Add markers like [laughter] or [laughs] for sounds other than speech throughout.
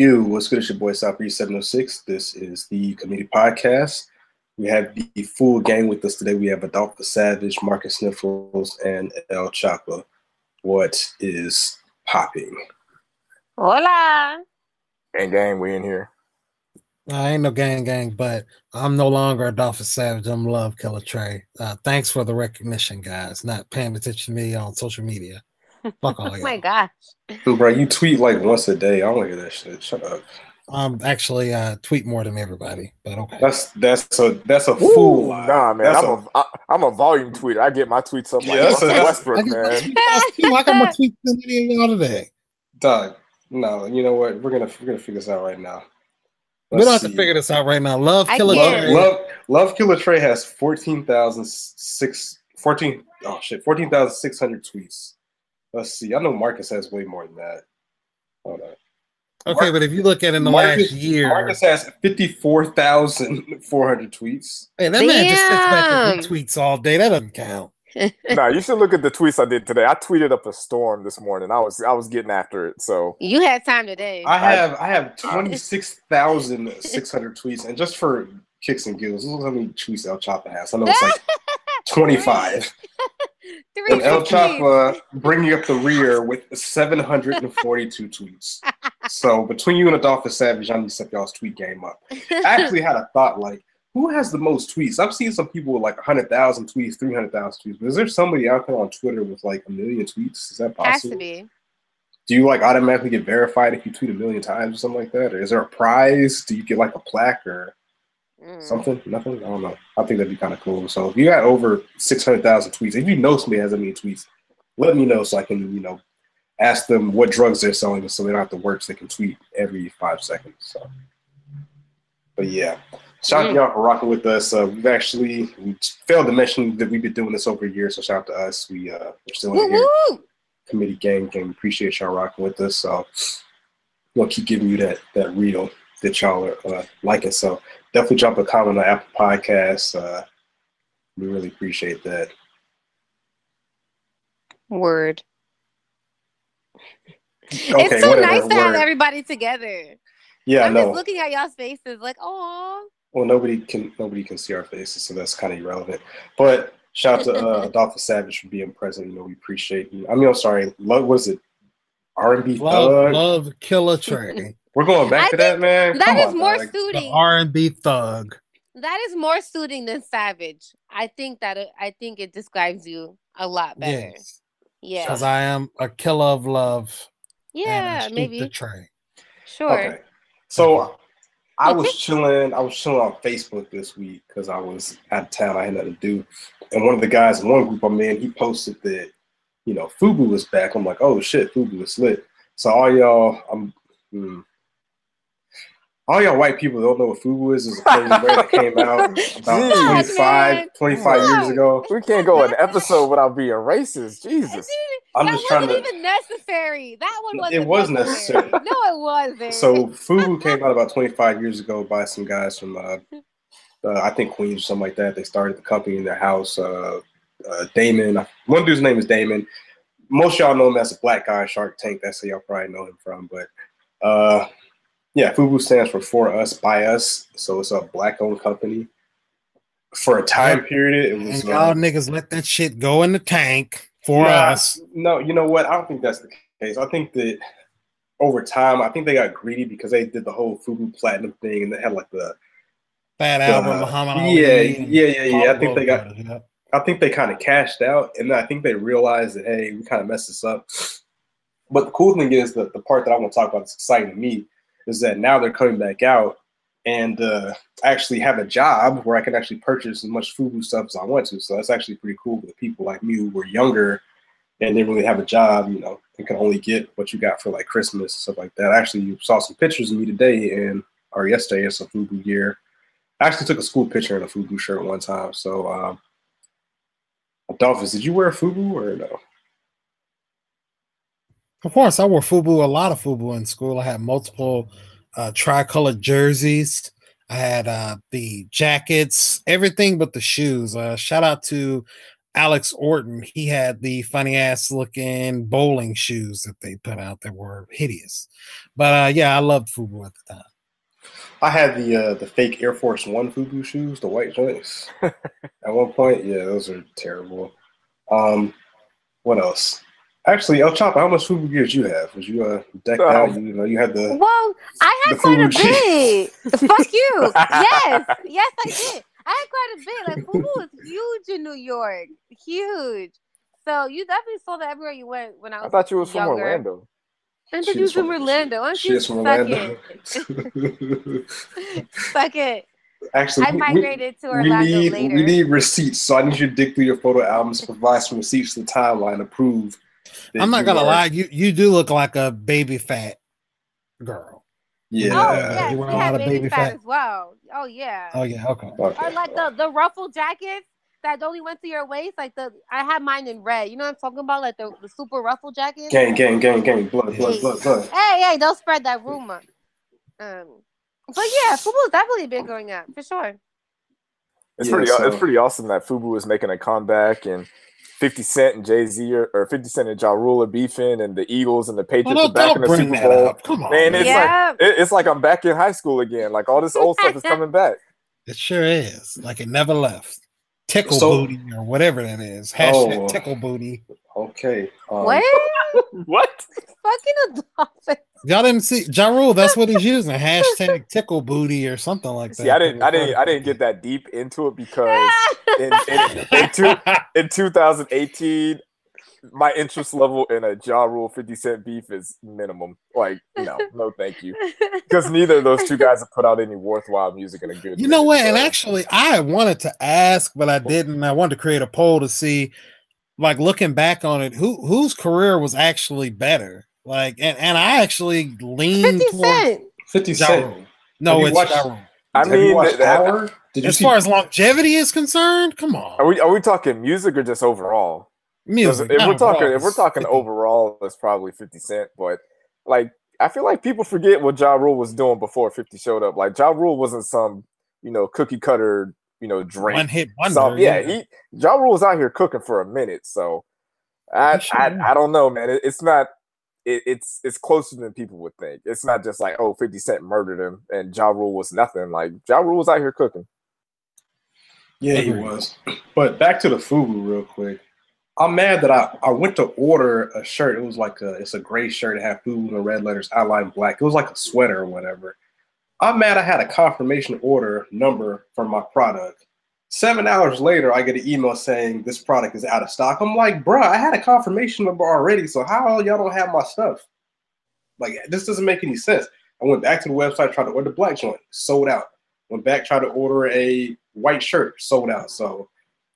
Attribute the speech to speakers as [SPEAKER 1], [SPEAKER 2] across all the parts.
[SPEAKER 1] You, what's good? It's your boy South 706. This is the Committee Podcast. We have the full gang with us today. We have Adolphus Savage, Marcus Sniffles, and El Chapa. What is popping?
[SPEAKER 2] Hola.
[SPEAKER 3] Gang, gang, we in here.
[SPEAKER 4] I ain't no gang, gang, but I'm no longer Adolphus Savage. I'm Love Killer Trey. Uh, thanks for the recognition, guys. Not paying attention to me on social media. Fuck all [laughs]
[SPEAKER 2] Oh
[SPEAKER 4] y'all.
[SPEAKER 2] my gosh.
[SPEAKER 1] Bro, you tweet like once a day. I don't hear that shit. Shut up.
[SPEAKER 4] I'm actually uh, tweet more than everybody, but okay.
[SPEAKER 1] That's that's a that's a fool.
[SPEAKER 3] Ooh,
[SPEAKER 1] lie.
[SPEAKER 3] nah, man,
[SPEAKER 1] That's
[SPEAKER 3] I'm a, I, I'm a volume tweeter. I get my tweets up like
[SPEAKER 1] Yeah, that's a- that's-
[SPEAKER 3] Westbrook,
[SPEAKER 4] I,
[SPEAKER 3] man.
[SPEAKER 4] tweets off too. I got more tweets than any of y'all today.
[SPEAKER 1] dog. No, you know what? We're gonna we're gonna figure this out right now.
[SPEAKER 4] we don't have
[SPEAKER 1] Let's
[SPEAKER 4] to figure this out right now. Love
[SPEAKER 2] I
[SPEAKER 4] Killer
[SPEAKER 2] can't.
[SPEAKER 1] Love,
[SPEAKER 4] Trey.
[SPEAKER 1] love, love Killer Trey has 14,006 14 oh shit, 14,600 tweets. Let's see. I know Marcus has way more than that. Hold on.
[SPEAKER 4] Okay, but if you look at in the
[SPEAKER 1] Marcus-
[SPEAKER 4] last year,
[SPEAKER 1] Marcus has 54,400 tweets.
[SPEAKER 4] hey, that man just sits back and tweets all day. That doesn't count. [laughs]
[SPEAKER 3] nah, you should look at the tweets I did today. I tweeted up a storm this morning. I was I was getting after it. So
[SPEAKER 2] You had time today.
[SPEAKER 1] I have I have 26,600 tweets and just for kicks and giggles, this is how many tweets El Chapa has. I know it's like [laughs] 25. [laughs]
[SPEAKER 2] Three
[SPEAKER 1] And El. Chapa bringing up the rear with 742 [laughs] tweets. So between you and Adolphus Savage, I need to step y'all's tweet game up. I actually had a thought like, who has the most tweets? I've seen some people with like 100,000 tweets, 300,000 tweets, but is there somebody out there on Twitter with like a million tweets? Is that possible?
[SPEAKER 2] Has to be.
[SPEAKER 1] Do you like automatically get verified if you tweet a million times or something like that? Or is there a prize? Do you get like a plaque or
[SPEAKER 2] Mm.
[SPEAKER 1] something? Nothing? I don't know. I think that'd be kind of cool. So if you got over 600,000 tweets, if you know somebody has that many tweets, let me know so I can, you know, ask them what drugs they're selling so they don't have to work so they can tweet every five seconds. So, but yeah, shout out to
[SPEAKER 2] Mm.
[SPEAKER 1] y'all for rocking with us. Uh, we've actually we failed to mention that we've been doing this over a year, so shout out to us. We uh, we're still in here, committee gang, gang. Appreciate y'all rocking with us. So we'll keep giving you that that real that y'all are uh, liking. So definitely drop a comment on Apple Podcasts. Uh, we really appreciate that.
[SPEAKER 2] Word. [laughs]
[SPEAKER 1] Okay,
[SPEAKER 2] it's so
[SPEAKER 1] whatever,
[SPEAKER 2] nice to have everybody together.
[SPEAKER 1] Yeah, I
[SPEAKER 2] I'm just
[SPEAKER 1] know.
[SPEAKER 2] looking at y'all's faces like, oh.
[SPEAKER 1] Well, nobody can nobody can see our faces, so that's kind of irrelevant. But shout out to uh, [laughs] Adolphus Savage for being present. You know, we appreciate you. I mean, I'm sorry. Love was it R and B
[SPEAKER 4] Love,
[SPEAKER 1] thug?
[SPEAKER 4] love Killer Trey. [laughs]
[SPEAKER 1] We're going back
[SPEAKER 2] I
[SPEAKER 1] to that, man.
[SPEAKER 2] That
[SPEAKER 1] Come
[SPEAKER 2] is
[SPEAKER 1] on,
[SPEAKER 2] more
[SPEAKER 1] dog.
[SPEAKER 2] suiting.
[SPEAKER 4] R and B thug.
[SPEAKER 2] That is more suiting than savage. I think that it, I think it describes you a lot better.
[SPEAKER 4] Yes,
[SPEAKER 2] Yeah.
[SPEAKER 4] because I am a killer of love.
[SPEAKER 2] Yeah,
[SPEAKER 4] shoot
[SPEAKER 2] maybe.
[SPEAKER 4] the Trey.
[SPEAKER 2] Sure.
[SPEAKER 1] Okay, so I was chilling. I was chilling on Facebook this week because I was out of town. I had nothing to do, and one of the guys in one group I'm in, he posted that you know Fubu was back. I'm like, oh shit, Fubu is lit. So all y'all, I'm. Hmm, all y'all white people don't know what Fubu is. Is a crazy [laughs] brand that came out about
[SPEAKER 3] Jeez.
[SPEAKER 1] 25, 25 years ago.
[SPEAKER 3] we can't go an episode without being racist. Jesus.
[SPEAKER 1] I'm
[SPEAKER 2] that
[SPEAKER 1] just trying
[SPEAKER 2] wasn't
[SPEAKER 1] to.
[SPEAKER 2] even necessary. That one
[SPEAKER 1] It
[SPEAKER 2] wasn't.
[SPEAKER 1] It was necessary.
[SPEAKER 2] No, it wasn't.
[SPEAKER 1] So Fubu came out about 25 years ago by some guys from, uh, uh, I think Queens or something like that. They started the company in their house. Uh, uh, Daymond, one dude's name is Daymond. Most y'all know him as a black guy, Shark Tank. That's how y'all probably know him from. But uh, yeah, Fubu stands for For Us By Us. So it's a black-owned company. For a time period, it was.
[SPEAKER 4] And y'all
[SPEAKER 1] uh,
[SPEAKER 4] niggas let that shit go in the tank for
[SPEAKER 1] Nah,
[SPEAKER 4] us.
[SPEAKER 1] No, you know what? I don't think that's the case. I think that over time, I think they got greedy because they did the whole Fubu Platinum thing and they had like the
[SPEAKER 4] Bad
[SPEAKER 1] Uh,
[SPEAKER 4] album, Muhammad
[SPEAKER 1] yeah,
[SPEAKER 4] Ali.
[SPEAKER 1] yeah, yeah, yeah. I think they got.
[SPEAKER 4] Yeah.
[SPEAKER 1] I think they kind of cashed out, and I think they realized that hey, we kind of messed this up. But the cool thing is that the part that I want to talk about is exciting to me is that now they're coming back out and uh, actually have a job where I can actually purchase as much Fubu stuff as I want to. So that's actually pretty cool for the people like me who were younger and didn't really have a job, you know, and can only get what you got for like Christmas and stuff like that. Actually saw some pictures of me today and or yesterday in some Fubu gear. I actually took a school picture in a Fubu shirt one time. So um, Adolphus, did you wear FUBU or no?
[SPEAKER 4] Of course, I wore FUBU, a lot of FUBU in school. I had multiple uh, tricolored jerseys. I had uh, the jackets, everything but the shoes. Uh, shout out to Alex Orton, he had the funny ass looking bowling shoes that they put out that were hideous. But uh, yeah, I loved Fubu at the time.
[SPEAKER 1] I had the uh, the fake Air Force One Fubu shoes, the white joints. [laughs] At one point, yeah, those are terrible. Um, what else? Actually, El Chapo, how much Fubu gear did you have? Was you uh, decked
[SPEAKER 3] Uh,
[SPEAKER 1] out? You know, you had the.
[SPEAKER 2] Well, I had quite a
[SPEAKER 1] Fubu cheese.
[SPEAKER 2] bit. [laughs] Fuck you. [laughs] Yes, yes, I did. I had quite a bit. Like Fubu is huge in New York, huge. So you definitely saw that everywhere you went when I was.
[SPEAKER 3] I thought you was from. Orlando.
[SPEAKER 2] I
[SPEAKER 1] She
[SPEAKER 2] thought you was from
[SPEAKER 1] from-
[SPEAKER 2] Orlando. Why don't
[SPEAKER 1] She is from
[SPEAKER 2] suck
[SPEAKER 1] Orlando.
[SPEAKER 2] it? [laughs] Suck it.
[SPEAKER 1] Actually,
[SPEAKER 2] I
[SPEAKER 1] we-
[SPEAKER 2] migrated to
[SPEAKER 1] we, need
[SPEAKER 2] later.
[SPEAKER 1] we need receipts. So I need you to dig through your photo albums, provide some receipts to the timeline to prove. That
[SPEAKER 4] I'm not
[SPEAKER 1] you
[SPEAKER 4] gonna
[SPEAKER 1] are-
[SPEAKER 4] lie, you you do look like a baby fat girl.
[SPEAKER 1] Yeah.
[SPEAKER 2] Oh
[SPEAKER 4] Yeah,
[SPEAKER 2] yes,
[SPEAKER 4] you
[SPEAKER 2] we
[SPEAKER 4] wear a lot of
[SPEAKER 2] baby,
[SPEAKER 4] baby
[SPEAKER 2] fat,
[SPEAKER 4] fat.
[SPEAKER 2] as well. Oh yeah.
[SPEAKER 4] Oh yeah, okay.
[SPEAKER 1] Okay.
[SPEAKER 2] Or like the the ruffle jackets that only went to your waist. Like the I had mine in red. You know what I'm talking about? Like the, the super ruffle jackets.
[SPEAKER 1] Gang, gang, gang, gang, blood, blood, blood, blood.
[SPEAKER 2] Hey, hey, don't spread that rumor. Um, but yeah, football is definitely been going up for sure.
[SPEAKER 3] It's
[SPEAKER 1] Yeah,
[SPEAKER 3] pretty.
[SPEAKER 1] so-
[SPEAKER 3] It's pretty awesome that Fubu is making a comeback and. 50 Cent and Jay Z are, or 50 Cent and Ja Rule are beefing, and the Eagles and the
[SPEAKER 4] Well,
[SPEAKER 3] Patriots are back in the
[SPEAKER 4] bring
[SPEAKER 3] Super
[SPEAKER 4] that
[SPEAKER 3] Bowl.
[SPEAKER 4] up. Come on,
[SPEAKER 3] Man,
[SPEAKER 4] man.
[SPEAKER 3] it's
[SPEAKER 2] Yeah.
[SPEAKER 3] like it, it's like I'm back in high school again. Like all this old stuff is [laughs] coming back.
[SPEAKER 4] It sure is. Like it never left. Tickle
[SPEAKER 1] So-
[SPEAKER 4] booty or whatever that is. Hashtag
[SPEAKER 1] Oh.
[SPEAKER 4] tickle booty.
[SPEAKER 1] Okay. Um,
[SPEAKER 2] what? [laughs]
[SPEAKER 3] What?
[SPEAKER 2] Fucking a dolphin.
[SPEAKER 4] Y'all didn't see Ja Rule, that's what he's using. Hashtag tickle booty or something like that.
[SPEAKER 3] See, I didn't, I didn't, I didn't get that deep into it because [laughs] in in, in, two, in 2018, my interest level in a Ja Rule 50 Cent beef is minimum. Like, no, no, thank you. Because neither of those two guys have put out any worthwhile music in a good.
[SPEAKER 4] You know
[SPEAKER 3] minute,
[SPEAKER 4] what? And actually, I wanted to ask, but I didn't. I wanted to create a poll to see, like, looking back on it, who whose career was actually better. Like, and, and I actually lean
[SPEAKER 2] 50
[SPEAKER 4] towards
[SPEAKER 2] Cent.
[SPEAKER 1] 50
[SPEAKER 4] Ja
[SPEAKER 1] Cent.
[SPEAKER 4] No, it's
[SPEAKER 1] watched-
[SPEAKER 4] Ja Rule.
[SPEAKER 3] I
[SPEAKER 1] Have you
[SPEAKER 3] mean,
[SPEAKER 1] watched
[SPEAKER 3] that-
[SPEAKER 1] Power? Did you
[SPEAKER 4] As
[SPEAKER 1] see?
[SPEAKER 4] far as longevity is concerned, come on,
[SPEAKER 3] are we are we talking music or just overall?
[SPEAKER 4] music.
[SPEAKER 3] If we're talking,
[SPEAKER 4] overall,
[SPEAKER 3] if we're talking
[SPEAKER 4] 50.
[SPEAKER 3] overall, it's probably 50 Cent. But like, I feel like people forget what Ja Rule was doing before 50 showed up. Like, Ja Rule wasn't some, you know, cookie cutter, you know, Drake.
[SPEAKER 4] one hit wonder.
[SPEAKER 3] So, yeah, he Ja Rule was out here cooking for a minute. So, I
[SPEAKER 4] He sure
[SPEAKER 3] I. I don't know, man. It, it's not. It, it's it's closer than people would think. It's not just like oh 50 Cent murdered him and Ja Rule was nothing. Like Ja Rule was out here cooking.
[SPEAKER 1] Yeah, he was. But back to the Fubu real quick. I'm mad that I, I went to order a shirt. It was like a it's a gray shirt. It had Fubu in red letters, outlined black. It was like a sweater or whatever. I'm mad I had a confirmation order number for my product. Seven hours later, I get an email saying this product is out of stock. I'm like, bruh, I had a confirmation number already. So how y'all don't have my stuff? Like this doesn't make any sense. I went back to the website, tried to order black joint, sold out. Went back, tried to order a white shirt, sold out. So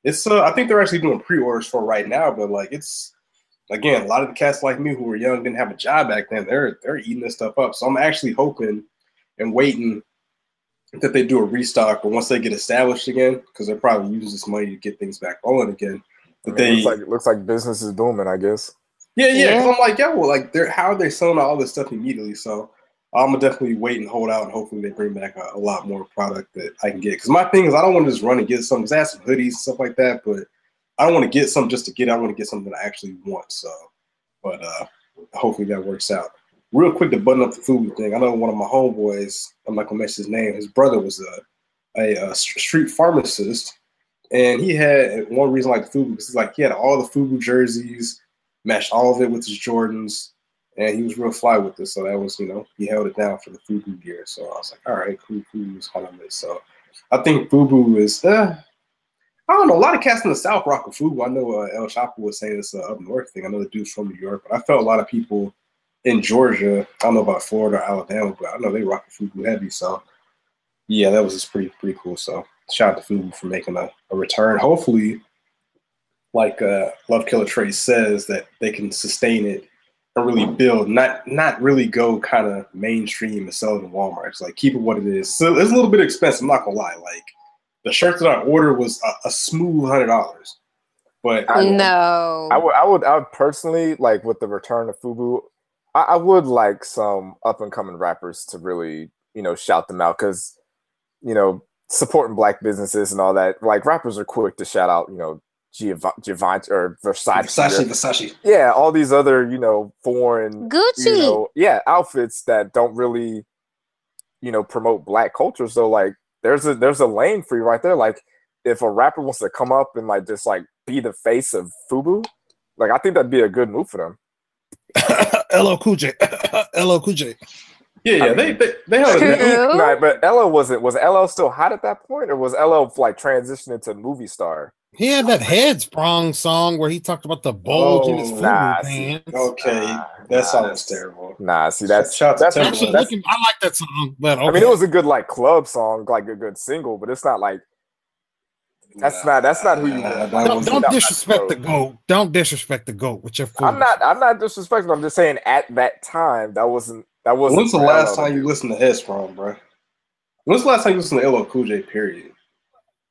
[SPEAKER 1] it's uh, I think they're actually doing pre-orders for right now, but like it's again, a lot of the cats like me who were young didn't have a job back then. They're they're eating this stuff up. So I'm actually hoping and waiting that they do a restock, but once they get established again, because they're probably use this money to get things back rolling again.
[SPEAKER 3] I mean, it
[SPEAKER 1] they
[SPEAKER 3] looks like it looks like business is booming. I guess.
[SPEAKER 1] yeah, yeah. 'cause
[SPEAKER 2] Yeah.
[SPEAKER 1] I'm like, yeah, well, like they're how are they selling all this stuff immediately? So I'm gonna definitely wait and hold out, and hopefully they bring back a, a lot more product that I can get. Because my thing is, I don't want to just run and get some. Cause I have some hoodies and stuff like that, but I don't want to get some just to get. it. I want to get something that I actually want. So, but uh hopefully that works out. Real quick to button up the Fubu thing. I know one of my homeboys. I'm not gonna mention his name. His brother was a a, a street pharmacist, and he had one reason like Fubu because like he had all the Fubu jerseys, matched all of it with his Jordans, and he was real fly with this. So that was you know he held it down for the Fubu gear. So I was like, all right, cool, was kind of it. So I think Fubu is. Uh, I don't know. A lot of cats in the South rock with Fubu. I know uh, El Chapo was saying it's a up north thing. I know the dude's from New York, but I felt a lot of people in Georgia. I don't know about Florida or Alabama, but I know they rock with Fubu heavy. So yeah, that was just pretty pretty cool. So shout out to Fubu for making a, a return. Hopefully, like uh, Love Killer Trey says, that they can sustain it and really build, not not really go kind of mainstream and sell it in Walmart. It's like keep it what it is. So it's a little bit expensive. I'm not gonna lie. Like the shirt that I ordered was a, a smooth hundred dollars, but
[SPEAKER 3] I-
[SPEAKER 2] no.
[SPEAKER 3] I would, I would, I would personally like with the return of Fubu. I, I would like some up and coming rappers to really, you know, shout them out because, you know, supporting black businesses and all that. Like rappers are quick to shout out, you know, Giov- Givenchy or Versace.
[SPEAKER 1] Versace, Versace.
[SPEAKER 3] Yeah, all these other, you know, foreign
[SPEAKER 2] Gucci.
[SPEAKER 3] you know, yeah, outfits that don't really, you know, promote black culture. So like there's a there's a lane for you right there. Like if a rapper wants to come up and like just like be the face of Fubu, like I think that'd be a good move for them. [coughs]
[SPEAKER 4] LL Cool J. [coughs] LL Cool J.
[SPEAKER 1] Yeah, yeah, they they, they have a,
[SPEAKER 2] Who? [laughs]
[SPEAKER 3] Nah, but LL wasn't was LL still hot at that point, or was LL like transitioning to movie star?
[SPEAKER 4] He had that head sprung song where he talked about the bulge in his
[SPEAKER 1] Oh,
[SPEAKER 4] food
[SPEAKER 3] nah,
[SPEAKER 4] pants.
[SPEAKER 1] okay.
[SPEAKER 3] Nah,
[SPEAKER 1] that
[SPEAKER 3] nah,
[SPEAKER 1] song was terrible.
[SPEAKER 3] Nah, see that's
[SPEAKER 1] Shout out to
[SPEAKER 3] that's,
[SPEAKER 4] Actually,
[SPEAKER 3] that's-
[SPEAKER 4] looking- I like that song, but okay.
[SPEAKER 3] I mean it was a good like club song, like a good single, but it's not like That's not- that's not who you
[SPEAKER 1] Nah,
[SPEAKER 3] want.
[SPEAKER 1] that
[SPEAKER 4] don't, don't disrespect the
[SPEAKER 3] that's
[SPEAKER 4] goat. Don't disrespect the goat with your food.
[SPEAKER 3] I'm not I'm not disrespecting. I'm just saying at that time that wasn't that wasn't.
[SPEAKER 1] When's the last time you listened to Headsprung, bro? When's the last time you listened to LL Cool J? Period.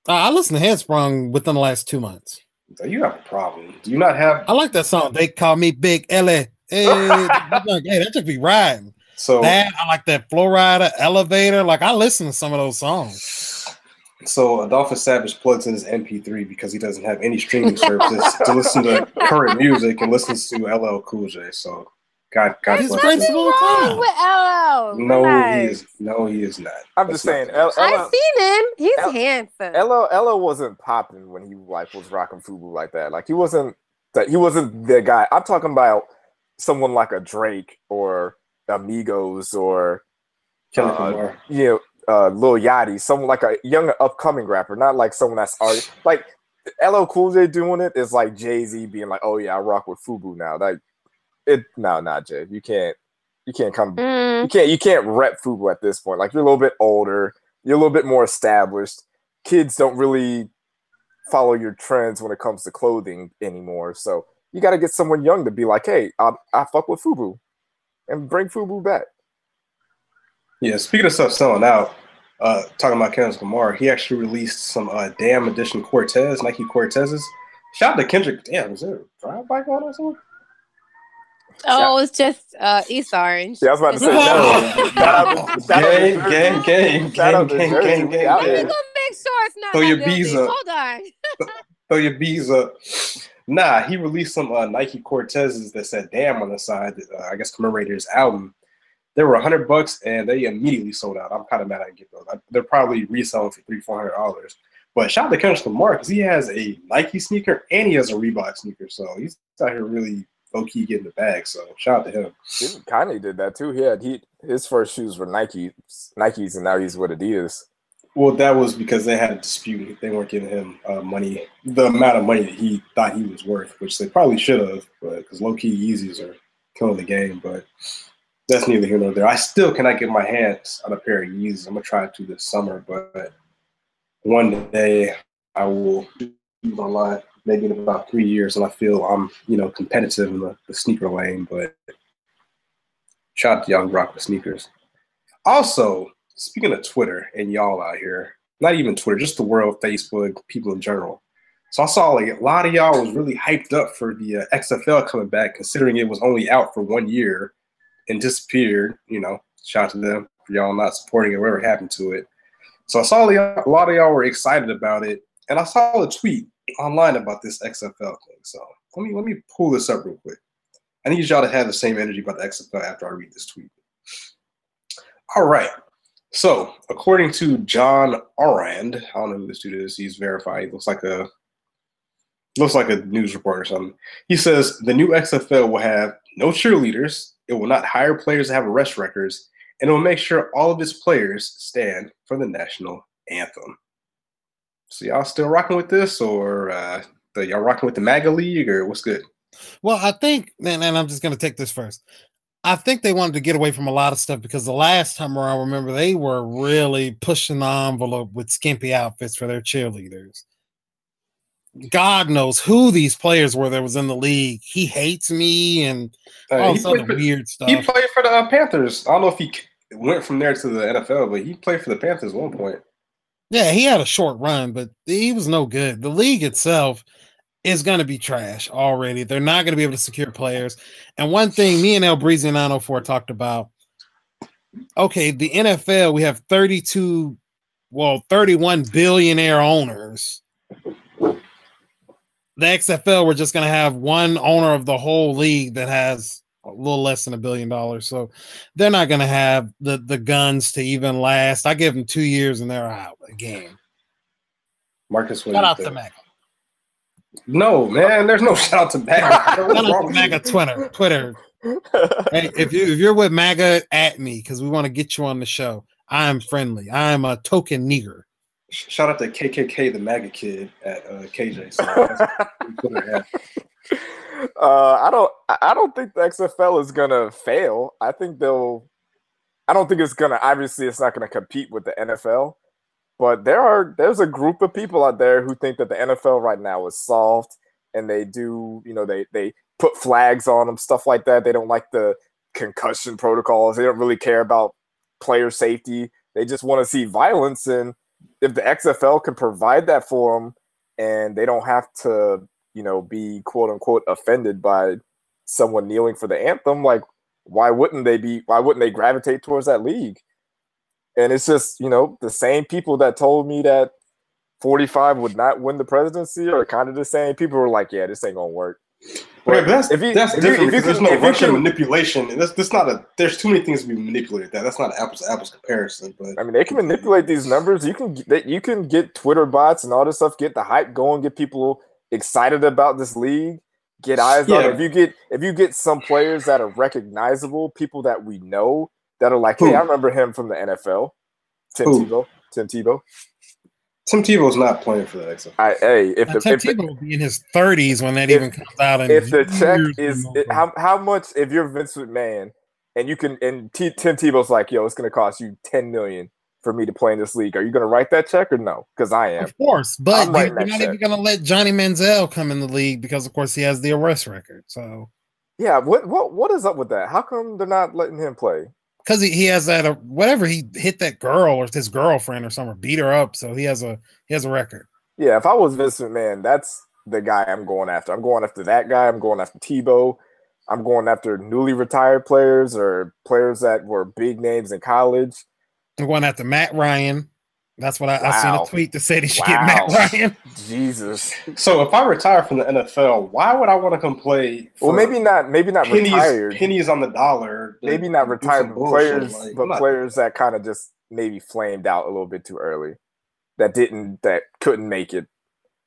[SPEAKER 4] Uh, I listened to Headsprung within the last two months.
[SPEAKER 1] So you have a problem. Do you not have?
[SPEAKER 4] I like that song. They call me Big Ellie. Hey, [laughs] that joint- hey, that just be riding.
[SPEAKER 1] So
[SPEAKER 4] That I like that Flow Rider, Elevator. Like I listen to some of those songs.
[SPEAKER 1] So Adolphus Savage plugs in his MP3 because he doesn't have any streaming services to [laughs] listen to current music and listens to LL Cool J. So God, God
[SPEAKER 4] He's
[SPEAKER 1] bless him.
[SPEAKER 4] as all
[SPEAKER 2] What's
[SPEAKER 4] time.
[SPEAKER 2] wrong with LL?
[SPEAKER 1] No, he is. No, he is not.
[SPEAKER 3] I'm
[SPEAKER 1] That's
[SPEAKER 3] just saying,
[SPEAKER 2] I've seen him. He's
[SPEAKER 3] L-
[SPEAKER 2] handsome.
[SPEAKER 3] LL LL wasn't popping when he like was rocking Fubu like that. Like he wasn't that he wasn't the guy. I'm talking about someone like a Drake or Amigos or
[SPEAKER 1] Kendrick
[SPEAKER 3] uh,
[SPEAKER 1] Lamar.
[SPEAKER 3] you know uh Lil Yachty, someone like a young upcoming rapper, not like someone that's already like LL Cool J doing it is like Jay Z being like, oh yeah, I rock with Fubu now. Like it, no, not Jay. You can't, you can't come,
[SPEAKER 2] Mm.
[SPEAKER 3] you can't, you can't rep Fubu at this point. Like you're a little bit older, you're a little bit more established. Kids don't really follow your trends when it comes to clothing anymore. So you got to get someone young to be like, hey, I, I fuck with Fubu, and bring Fubu back.
[SPEAKER 1] Yeah, speaking of stuff selling out, uh, talking about Kendrick Lamar, he actually released some uh, Damn Edition Cortez, Nike Cortezes. Shout out to Kendrick. Damn, is there a drive by going on somewhere?
[SPEAKER 2] Oh, it's just uh, East Orange.
[SPEAKER 3] Yeah, I was about to say, [laughs] shout out to- [laughs] shout out to
[SPEAKER 1] Gang, gang, gang, gang, gang, gang,
[SPEAKER 3] We
[SPEAKER 1] gang,
[SPEAKER 3] out
[SPEAKER 2] Let me go make sure it's not.
[SPEAKER 1] Throw your bees up.
[SPEAKER 2] Hold on.
[SPEAKER 1] Throw your bees up. Nah, he released some uh, Nike Cortezes that said "Damn" on the side. That, uh, I guess commemorated his album. They were hundred bucks, and they immediately sold out. I'm kind of mad I didn't get those. I, they're probably reselling for three, four hundred dollars. But shout out to Kendrick Lamar because he has a Nike sneaker and he has a Reebok sneaker, so he's out here really low key getting the bag. So shout out to him.
[SPEAKER 3] Even Kanye did that too. He had he his first shoes were Nike Nikes, and now he's with Adidas.
[SPEAKER 1] Well, that was because they had a dispute. They weren't giving him uh, money, the amount of money that he thought he was worth, which they probably should have, but because low key Yeezys are killing the game. But that's neither here nor there. I still cannot get my hands on a pair of Yeezys. I'm gonna try to this summer, but one day I will do online, maybe in about three years, and I feel I'm, you know, competitive in the, the sneaker lane. But shout out to rock with sneakers. Also, speaking of Twitter and y'all out here, not even Twitter, just the world, Facebook, people in general. So I saw like a lot of y'all was really hyped up for the uh, XFL coming back, considering it was only out for one year and disappeared. You know, shout out to them for y'all not supporting it, whatever happened to it. So I saw a lot of y'all were excited about it, and I saw a tweet online about this XFL thing. So let me let me pull this up real quick. I need y'all to have the same energy about the XFL after I read this tweet. All right. So, according to John Arand, I don't know who this dude is. He's verified. He looks like a looks like a news reporter or something. He says the new XFL will have no cheerleaders. It will not hire players that have arrest records, and it will make sure all of its players stand for the national anthem. So, y'all still rocking with this, or uh, y'all rocking with the MAGA League, or what's good?
[SPEAKER 4] Well, I think, and, and I'm just going to take this first. I think they wanted to get away from a lot of stuff because the last time around, remember, they were really pushing the envelope with skimpy outfits for their cheerleaders. God knows who these players were that was in the league. He hates me and all
[SPEAKER 1] he,
[SPEAKER 4] this other
[SPEAKER 1] played for,
[SPEAKER 4] weird stuff.
[SPEAKER 1] he played for the uh, Panthers. I don't know if he went from there to the NFL, but he played for the Panthers at one point.
[SPEAKER 4] Yeah, he had a short run, but he was no good. The league itself is going to be trash already. They're not going to be able to secure players. And one thing me and El Breezy 904 talked about okay, the NFL, we have 32, well, 31 billionaire owners. The XFL, we're just going to have one owner of the whole league that has a little less than a billion dollars. So they're not going to have the the guns to even last. I give them two years and they're out again.
[SPEAKER 1] Marcus, what
[SPEAKER 4] Shout
[SPEAKER 1] do you
[SPEAKER 4] out to
[SPEAKER 1] think?
[SPEAKER 4] Maga.
[SPEAKER 1] No, man, there's no shout out to Maga.
[SPEAKER 4] Shout out to
[SPEAKER 1] with
[SPEAKER 4] Maga? Twitter. Twitter. Hey, if you if you're with MAGA, at me because we want to get you on the show. I am friendly. I am a token nigger.
[SPEAKER 1] Shout out to KKK, the MAGA kid at uh, KJ. So that's what we put it at.
[SPEAKER 3] uh, I don't. I I don't think the XFL is gonna fail. I think they'll. I don't think it's gonna. Obviously, it's not gonna compete with the NFL. But there are there's a group of people out there who think that the NFL right now is soft, and they do. You know, they they put flags on them, stuff like that. They don't like the concussion protocols. They don't really care about player safety. They just want to see violence, and if the XFL can provide that for them, and they don't have to, you know, be quote unquote offended by someone kneeling for the anthem, like why wouldn't they be? Why wouldn't they gravitate towards that league? And it's just, you know, the same people that told me that 45 would not win the presidency are kind of the same people who are like, yeah, this ain't gonna work.
[SPEAKER 1] Okay, but that's
[SPEAKER 3] if you-
[SPEAKER 1] that's
[SPEAKER 3] if you-
[SPEAKER 1] different
[SPEAKER 3] if you
[SPEAKER 1] because
[SPEAKER 3] can-
[SPEAKER 1] there's no Russian
[SPEAKER 3] can-
[SPEAKER 1] manipulation, and that's, that's not a. There's too many things to be manipulated. That that's not an apples to apples comparison. But
[SPEAKER 3] I mean, they can manipulate these numbers. You can get you can get Twitter bots and all this stuff, get the hype going, get people excited about this league, get eyes on
[SPEAKER 1] Yeah.
[SPEAKER 3] it. If you get if you get some players that are recognizable, people that we know that are like, hey? I remember him from the NFL. Tim? Tebow. Tim Tebow.
[SPEAKER 1] Tim Tebow's not playing for the XFL.
[SPEAKER 3] I, hey, if
[SPEAKER 4] Now,
[SPEAKER 3] the,
[SPEAKER 4] Tim
[SPEAKER 3] if, the,
[SPEAKER 4] Tebow will be in his 30s when that
[SPEAKER 3] if-
[SPEAKER 4] even comes out. in
[SPEAKER 3] if the check is it, how how much if you're Vince McMahon and you can and T, Tim Tebow's like, yo, it's gonna cost you 10 million for me to play in this league. Are you gonna write that check or no? Because I am.
[SPEAKER 4] Of course, but
[SPEAKER 3] I'm
[SPEAKER 4] you-
[SPEAKER 3] writing
[SPEAKER 4] you're not
[SPEAKER 3] check.
[SPEAKER 4] even going to let Johnny Manziel come in the league because, of course, he has the arrest record. So
[SPEAKER 3] Yeah, what what what is up with that? How come they're not letting him play?
[SPEAKER 4] Because he, he has that uh, whatever he hit that girl or his girlfriend or something, beat her up, so he has a he has a record.
[SPEAKER 3] Yeah, if I was Vince Man, that's the guy I'm going after. I'm going after that guy. I'm going after Tebow. I'm going after newly retired players or players that were big names in college.
[SPEAKER 4] I'm going after Matt Ryan. That's what I, I seen a tweet that said he should
[SPEAKER 3] Wow.
[SPEAKER 4] get Matt Ryan. [laughs]
[SPEAKER 3] Jesus.
[SPEAKER 1] So if I retire from the NFL, why would I want to come play?
[SPEAKER 3] Well, maybe not. Maybe not
[SPEAKER 1] pennies,
[SPEAKER 3] retired.
[SPEAKER 1] pennies on the dollar.
[SPEAKER 3] Maybe not retired, but
[SPEAKER 1] bullshit,
[SPEAKER 3] players,
[SPEAKER 1] like,
[SPEAKER 3] but
[SPEAKER 1] not-
[SPEAKER 3] players that kind of just maybe flamed out a little bit too early, that didn't, that couldn't make it,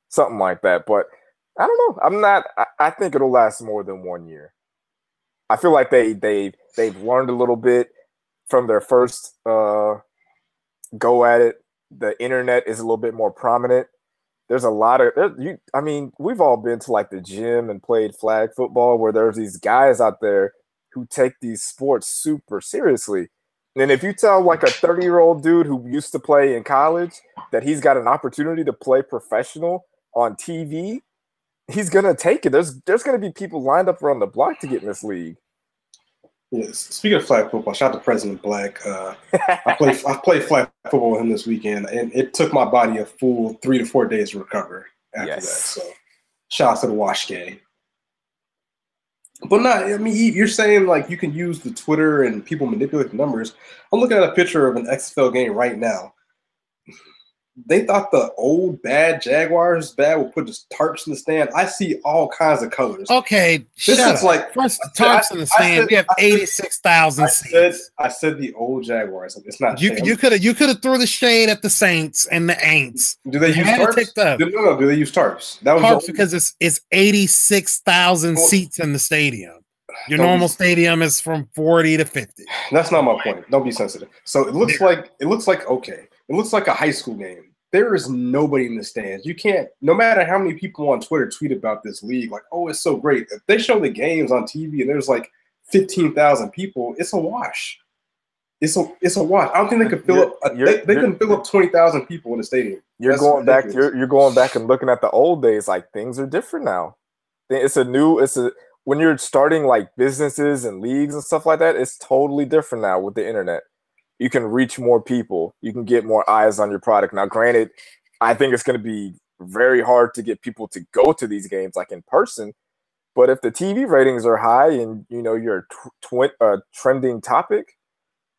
[SPEAKER 3] something like that. But I don't know. I'm not. I, I think it'll last more than one year. I feel like they they they've learned a little bit from their first uh, go at it. The internet is a little bit more prominent. There's a lot of you. I mean, we've all been to like the gym and played flag football, where there's these guys out there who take these sports super seriously. And if you tell like a 30 year old dude who used to play in college that he's got an opportunity to play professional on TV, he's gonna take it. There's there's gonna be people lined up around the block to get in this league.
[SPEAKER 1] Yes. Speaking of flag football, shout out to President Black. Uh, I played I played flag football with him this weekend, and it took my body a full three to four days to recover after
[SPEAKER 3] Yes.
[SPEAKER 1] that. So, shout out to the wash game. But not, I mean, you- you're saying like you can use the Twitter and people manipulate the numbers. I'm looking at a picture of an XFL game right now. They thought the old bad Jaguars bad would put just tarps in the stand. I see all kinds of colors.
[SPEAKER 4] Okay,
[SPEAKER 1] This is like-
[SPEAKER 4] first the
[SPEAKER 1] I-
[SPEAKER 4] tarps in the stand.
[SPEAKER 1] said-
[SPEAKER 4] we have eighty six thousand seats.
[SPEAKER 1] I said the old Jaguars. It's not.
[SPEAKER 4] You you could have you could have threw the shade at the Saints and the Aints.
[SPEAKER 1] do they
[SPEAKER 4] You
[SPEAKER 1] use tarps?
[SPEAKER 4] take the
[SPEAKER 1] Do- no, no. Do they use tarps? That was
[SPEAKER 4] tarps because it's it's eighty six thousand
[SPEAKER 1] Well-
[SPEAKER 4] seats in the stadium. [sighs] Your
[SPEAKER 1] Don't
[SPEAKER 4] normal stadium is from forty to fifty. [sighs]
[SPEAKER 1] That's not my point. Don't be sensitive. So it looks like it looks like okay. It looks like a high school game. There is nobody in the stands. You can't. No matter how many people on Twitter tweet about this league, like, oh, it's so great. If they show the games on TV and there's like fifteen thousand people, it's a wash. It's a it's a wash. I don't think they could fill
[SPEAKER 3] You're-
[SPEAKER 1] up. A, they they can fill up twenty thousand people in the stadium.
[SPEAKER 3] You're
[SPEAKER 1] That's
[SPEAKER 3] going back. You're you're going back and looking at the old days. Like things are different now. It's a new. It's a when you're starting like businesses and leagues and stuff like that. It's totally different now with the internet. You can reach more people. You can get more eyes on your product. Now, granted, I think it's going to be very hard to get people to go to these games like in person. But if the TV ratings are high and you know you're a tw- uh, trending topic,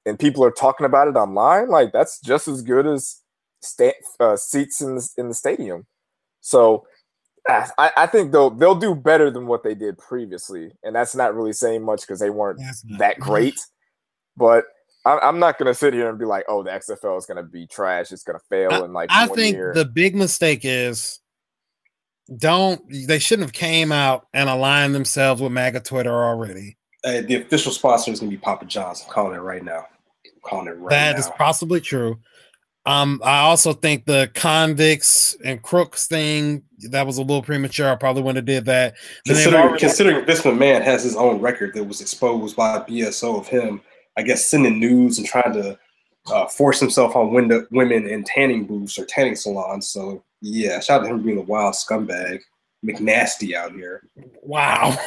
[SPEAKER 3] and people are talking about it online, like that's just as good as sta- uh, seats in the, in the stadium. So I, I think they'll they'll do better than what they did previously, and that's not really saying much because they weren't that great. But I'm, I'm not gonna sit here and be like, "Oh, the XFL is gonna be trash. It's gonna fail in like
[SPEAKER 4] I think
[SPEAKER 3] year."
[SPEAKER 4] the big mistake is don't they shouldn't have came out and aligned themselves with MAGA Twitter already.
[SPEAKER 1] Uh, the official sponsor is gonna be Papa John's. I'm calling it right now. I'm calling it right
[SPEAKER 4] That
[SPEAKER 1] now.
[SPEAKER 4] is possibly true. Um, I also think the convicts and crooks thing that was a little premature. I probably wouldn't have did that.
[SPEAKER 1] Considering,
[SPEAKER 4] already-
[SPEAKER 1] considering Vince McMahon has his own record that was exposed by BSO of him, I guess sending news and trying to uh, force himself on window, women in tanning booths or tanning salons. So yeah, shout out to him being a wild scumbag, McNasty out here.
[SPEAKER 4] Wow.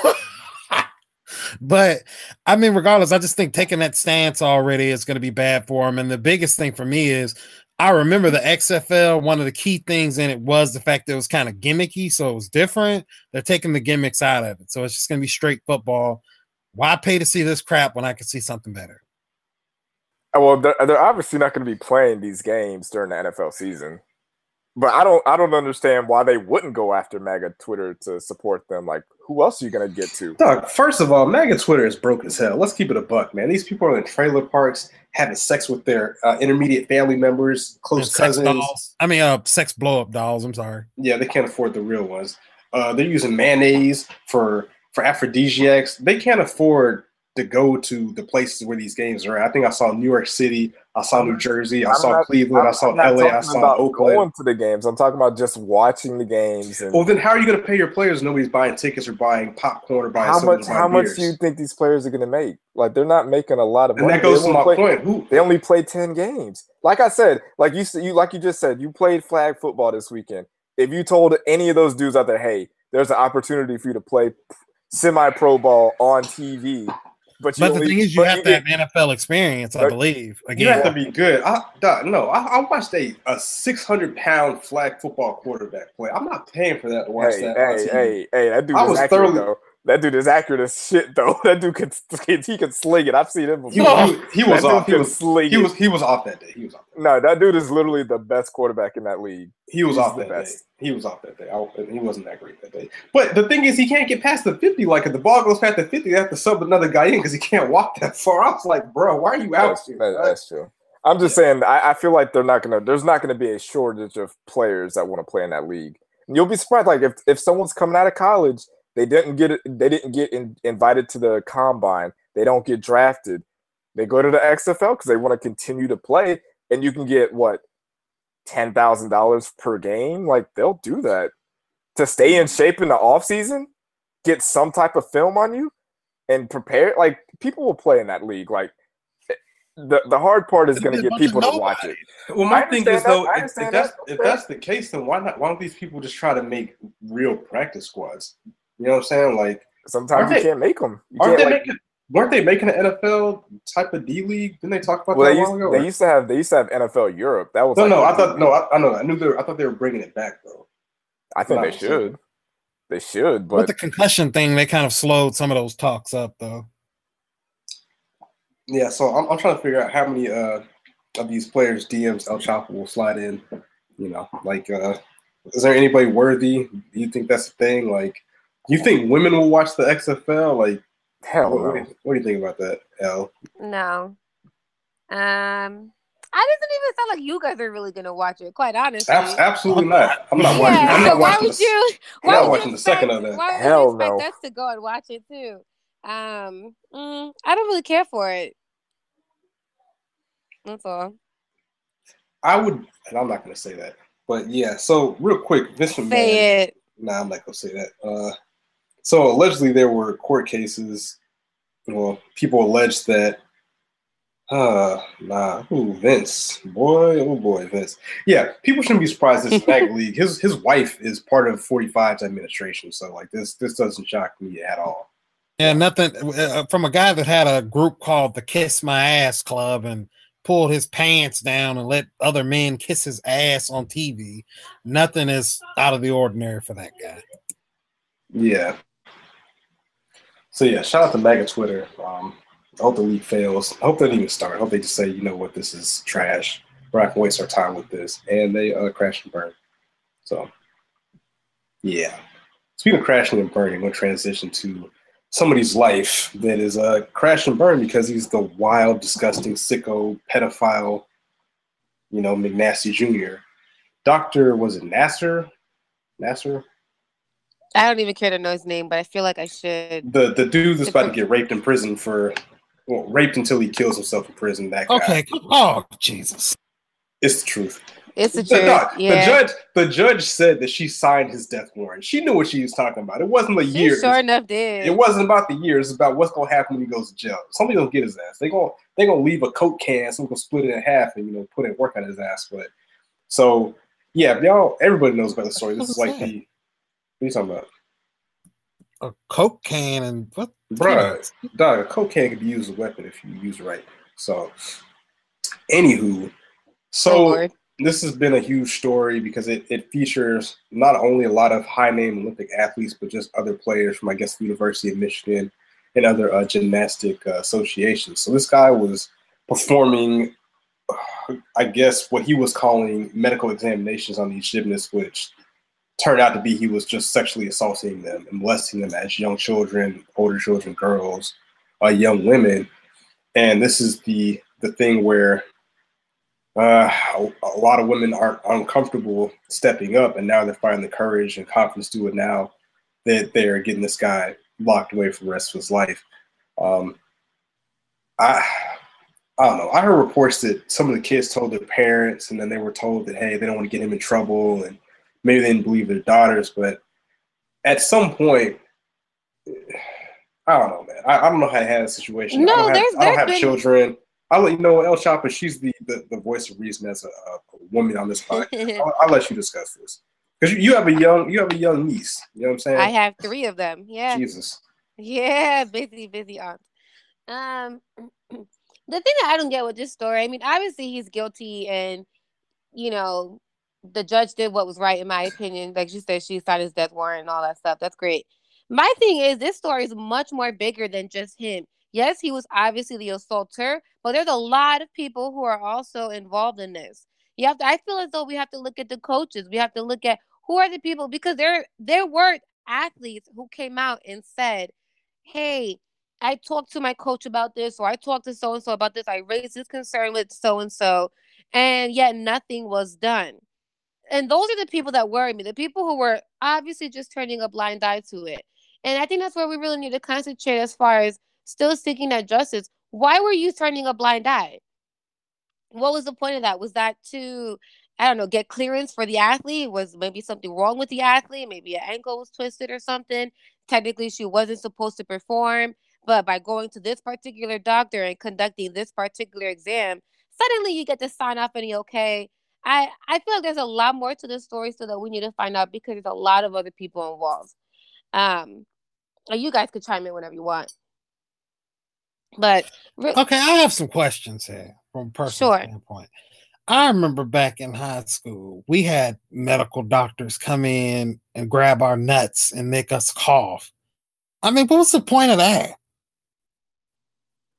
[SPEAKER 4] [laughs] but I mean, regardless, I just think taking that stance already is going to be bad for him. And the biggest thing for me is I remember the XFL. One of the key things in it was the fact that it was kind of gimmicky, so it was different. They're taking the gimmicks out of it, so it's just going to be straight football. Why pay to see this crap when I can see something better?
[SPEAKER 3] Uh, well, they're, they're obviously not going to be playing these games during the NFL season. But I don't I don't understand why they wouldn't go after MAGA Twitter to support them. Like, who else are you going to get to?
[SPEAKER 1] Dog, first of all, MAGA Twitter is broke as hell. Let's keep it a buck, man. These people are in trailer parks having sex with their uh, intermediate family members,
[SPEAKER 4] And
[SPEAKER 1] close
[SPEAKER 4] sex
[SPEAKER 1] cousins.
[SPEAKER 4] dolls. I mean, uh, sex blow up dolls. I'm sorry.
[SPEAKER 1] Yeah, they can't afford the real ones. Uh, they're using mayonnaise for for aphrodisiacs. They can't afford to go to the places where these games are. at. I think I saw New York City, I saw New Jersey, I
[SPEAKER 3] I'm
[SPEAKER 1] saw
[SPEAKER 3] not-
[SPEAKER 1] Cleveland, I
[SPEAKER 3] I'm-
[SPEAKER 1] saw
[SPEAKER 3] I'm not
[SPEAKER 1] LA, I saw Oakland.
[SPEAKER 3] going to the games. I'm talking about just watching the games and
[SPEAKER 1] Well, then how are you going to pay your players? Nobody's buying tickets or buying popcorn or buying
[SPEAKER 3] how much
[SPEAKER 1] buying
[SPEAKER 3] how much do you think these players are going to make? Like, they're not making a lot of
[SPEAKER 1] And
[SPEAKER 3] money.
[SPEAKER 1] that goes
[SPEAKER 3] They
[SPEAKER 1] to my
[SPEAKER 3] play-
[SPEAKER 1] point. Who
[SPEAKER 3] They only played ten games. Like I said, like you you like you just said, you played flag football this weekend. If you told any of those dudes out there, hey, there's an opportunity for you to play semi-pro ball on TV, but you
[SPEAKER 4] But the
[SPEAKER 3] only-
[SPEAKER 4] thing is, you have to have NFL experience, I
[SPEAKER 3] But-
[SPEAKER 4] believe.
[SPEAKER 1] you have
[SPEAKER 4] Again,
[SPEAKER 1] to be good. I, dog, no, I, I watched a, a 600 pound flag football quarterback play. I'm not paying for that to watch
[SPEAKER 3] Hey,
[SPEAKER 1] that. on
[SPEAKER 3] hey,
[SPEAKER 1] TV.
[SPEAKER 3] hey, hey, that dude
[SPEAKER 1] I
[SPEAKER 3] is
[SPEAKER 1] was
[SPEAKER 3] accurate
[SPEAKER 1] thoroughly-
[SPEAKER 3] though. That dude is accurate as shit though. [laughs] That dude can he can sling it. I've seen him
[SPEAKER 1] He,
[SPEAKER 3] before.
[SPEAKER 1] was- he, he was off. He was, he was he was off that day. He was off.
[SPEAKER 3] No, that dude is literally the best quarterback in that league.
[SPEAKER 1] He was
[SPEAKER 3] He's
[SPEAKER 1] off that
[SPEAKER 3] best.
[SPEAKER 1] day. He was off that day. I, he wasn't that great that day. But the thing is, he can't get past the 50. Like, if the ball goes past the 50, they have to sub another guy in because he can't walk that far. I was like, bro, why are you out
[SPEAKER 3] That's,
[SPEAKER 1] here?
[SPEAKER 3] that- that's true. I'm just saying. I, I feel like they're not gonna. There's not gonna be a shortage of players that want to play in that league. And you'll be surprised. Like if, if someone's coming out of college, they didn't get. They didn't get in, invited to the combine. They don't get drafted. They go to the XFL because they want to continue to play, and you can get what ten thousand dollars per game. Like they'll do that to stay in shape in the off season, get some type of film on you, and prepare. Like people will play in that league. Like the the hard part is going to get people to watch it.
[SPEAKER 1] Well, my thing is though,
[SPEAKER 3] that. I
[SPEAKER 1] if, if that's
[SPEAKER 3] that.
[SPEAKER 1] if that's the case, then why not? Why don't these people just try to make real practice squads? You know what I'm saying? Like,
[SPEAKER 3] Sometimes you
[SPEAKER 1] they-
[SPEAKER 3] can't make them. You
[SPEAKER 1] aren't they
[SPEAKER 3] like.
[SPEAKER 1] making? Weren't they making an NFL type of D league? Didn't they talk about
[SPEAKER 3] Well,
[SPEAKER 1] that
[SPEAKER 3] they used,
[SPEAKER 1] while ago?
[SPEAKER 3] they used to have they used to have NFL Europe. That was
[SPEAKER 1] no,
[SPEAKER 3] like
[SPEAKER 1] no, I thought
[SPEAKER 3] league.
[SPEAKER 1] no, I, I know, I knew they, were, I thought they were bringing it back though.
[SPEAKER 3] I think
[SPEAKER 1] no,
[SPEAKER 3] they
[SPEAKER 1] so-
[SPEAKER 3] should. They should,
[SPEAKER 4] with
[SPEAKER 3] but
[SPEAKER 4] the concussion thing, they kind of slowed some of those talks up, though.
[SPEAKER 1] Yeah, so I'm, I'm trying to figure out how many uh of these players DMs El Chapo will slide in. You know, like uh is there anybody worthy? Do you think that's the thing? Like, you think women will watch the XFL? Like,
[SPEAKER 3] hell
[SPEAKER 1] what, what do
[SPEAKER 3] no.
[SPEAKER 1] you, what do you think about that, L?
[SPEAKER 2] No. Um, I doesn't even sound like you guys are really gonna watch it. Quite honestly.
[SPEAKER 1] Abs- absolutely not. I'm not watching.
[SPEAKER 2] Yeah,
[SPEAKER 1] I'm
[SPEAKER 2] so
[SPEAKER 1] not
[SPEAKER 2] why would
[SPEAKER 1] this-
[SPEAKER 2] you?
[SPEAKER 1] I'm
[SPEAKER 2] Why
[SPEAKER 1] not
[SPEAKER 2] would you
[SPEAKER 1] watching the second of that.
[SPEAKER 2] Why would
[SPEAKER 3] Hell
[SPEAKER 2] you expect
[SPEAKER 3] no.
[SPEAKER 2] us to go and watch it too? Um, mm, I don't really care for it. That's all.
[SPEAKER 1] I would, and I'm not going to say that, but yeah. So real quick, Vince McMahon.
[SPEAKER 2] Say it.
[SPEAKER 1] Nah, I'm not gonna say that. Uh, so allegedly there were court cases. Well, people alleged that. Uh, nah, ooh, Vince, boy, oh boy, Vince. Yeah, people shouldn't be surprised this Mag [laughs] League. His his wife is part of 45's administration, so like this this doesn't shock me at all.
[SPEAKER 4] Yeah, nothing uh, from a guy that had a group called the Kiss My Ass Club and pulled his pants down and let other men kiss his ass on TV. Nothing is out of the ordinary for that guy.
[SPEAKER 1] Yeah. So yeah, shout out to MAGA Twitter. Um, I hope the league fails. I hope they don't even start. I hope they just say, you know what, this is trash. We're not gonna waste our time with this, and they uh, crash and burn. So, yeah. speaking of crashing and burning, we'll transition to somebody's life that is a uh, crash and burn because he's the wild, disgusting, sicko, pedophile, you know, McNasty Jr. Doctor was it Nasser? Nassar?
[SPEAKER 2] I don't even care to know his name, but I feel like I should.
[SPEAKER 1] The the dude that's about to get [laughs] raped in prison for well, raped until he kills himself in prison. That guy.
[SPEAKER 4] Okay. Oh Jesus.
[SPEAKER 1] It's the truth.
[SPEAKER 2] It's the, truth. The,
[SPEAKER 1] yeah. the judge, the judge said that she signed his death warrant. She knew what she was talking about. It wasn't the years.
[SPEAKER 2] Sure enough, did.
[SPEAKER 1] It wasn't about the years. It's about what's gonna happen when he goes to jail. Somebody gonna get his ass. They gonna they gonna leave a coke can. Someone gonna split it in half and you know put it work on his ass. But so yeah, y'all. Everybody knows about the story. This is like [laughs] the. What are you talking about?
[SPEAKER 4] A coke can and what?
[SPEAKER 1] Bruh, dog, a coke can can be used as a weapon if you use it right. So, anywho, so. Oh, this has been a huge story because it, it features not only a lot of high name Olympic athletes, but just other players from, I guess, the University of Michigan and other uh, gymnastic uh, associations. So this guy was performing, uh, I guess, what he was calling medical examinations on these gymnasts, which turned out to be he was just sexually assaulting them and molesting them as young children, older children, girls, uh, young women. And this is the the thing where uh, a, a, lot of women aren't uncomfortable stepping up, and now they're finding the courage and confidence to do it now that they're getting this guy locked away for the rest of his life. Um, I I don't know. I heard reports that some of the kids told their parents, and then they were told that hey, they don't want to get him in trouble, and maybe they didn't believe their daughters. But at some point, I don't know, man. I, I don't know how to handle the situation.
[SPEAKER 2] No,
[SPEAKER 1] I don't have,
[SPEAKER 2] there's,
[SPEAKER 1] I don't have
[SPEAKER 2] been...
[SPEAKER 1] children. I'll let you know, El Chopper. She's the, the, the voice of reason as a, a woman on this podcast. [laughs] I'll, I'll, let you discuss this because you, you have a young you have a young niece. You know what I'm saying?
[SPEAKER 2] I have three of them. Yeah.
[SPEAKER 1] Jesus.
[SPEAKER 2] Yeah, busy, busy aunt. Um, [clears throat] the thing that I don't get with this story, I mean, obviously he's guilty, and you know, the judge did what was right in my opinion. Like she said, she signed his death warrant and all that stuff. That's great. My thing is, this story is much more bigger than just him yes, he was obviously the assaulter, but there's a lot of people who are also involved in this. You have to, I feel as though we have to look at the coaches. We have to look at who are the people because there there were athletes who came out and said, Hey, I talked to my coach about this, or I talked to so and so about this. I raised this concern with so and so, and yet nothing was done. And those are the people that worry me, the people who were obviously just turning a blind eye to it. And I think that's where we really need to concentrate as far as still seeking that justice. Why were you turning a blind eye? What was the point of that? Was that to, I don't know, get clearance for the athlete? Was maybe something wrong with the athlete? Maybe an ankle was twisted or something. Technically, she wasn't supposed to perform, but by going to this particular doctor and conducting this particular exam, suddenly you get to sign off and you okay. I I feel like there's a lot more to this story, so that we need to find out because there's a lot of other people involved. Um, you guys could chime in whenever you want. But
[SPEAKER 4] okay, I have some questions here from a personal sure. standpoint. I remember back in high school, we had medical doctors come in and grab our nuts and make us cough. I mean, what was the point of that?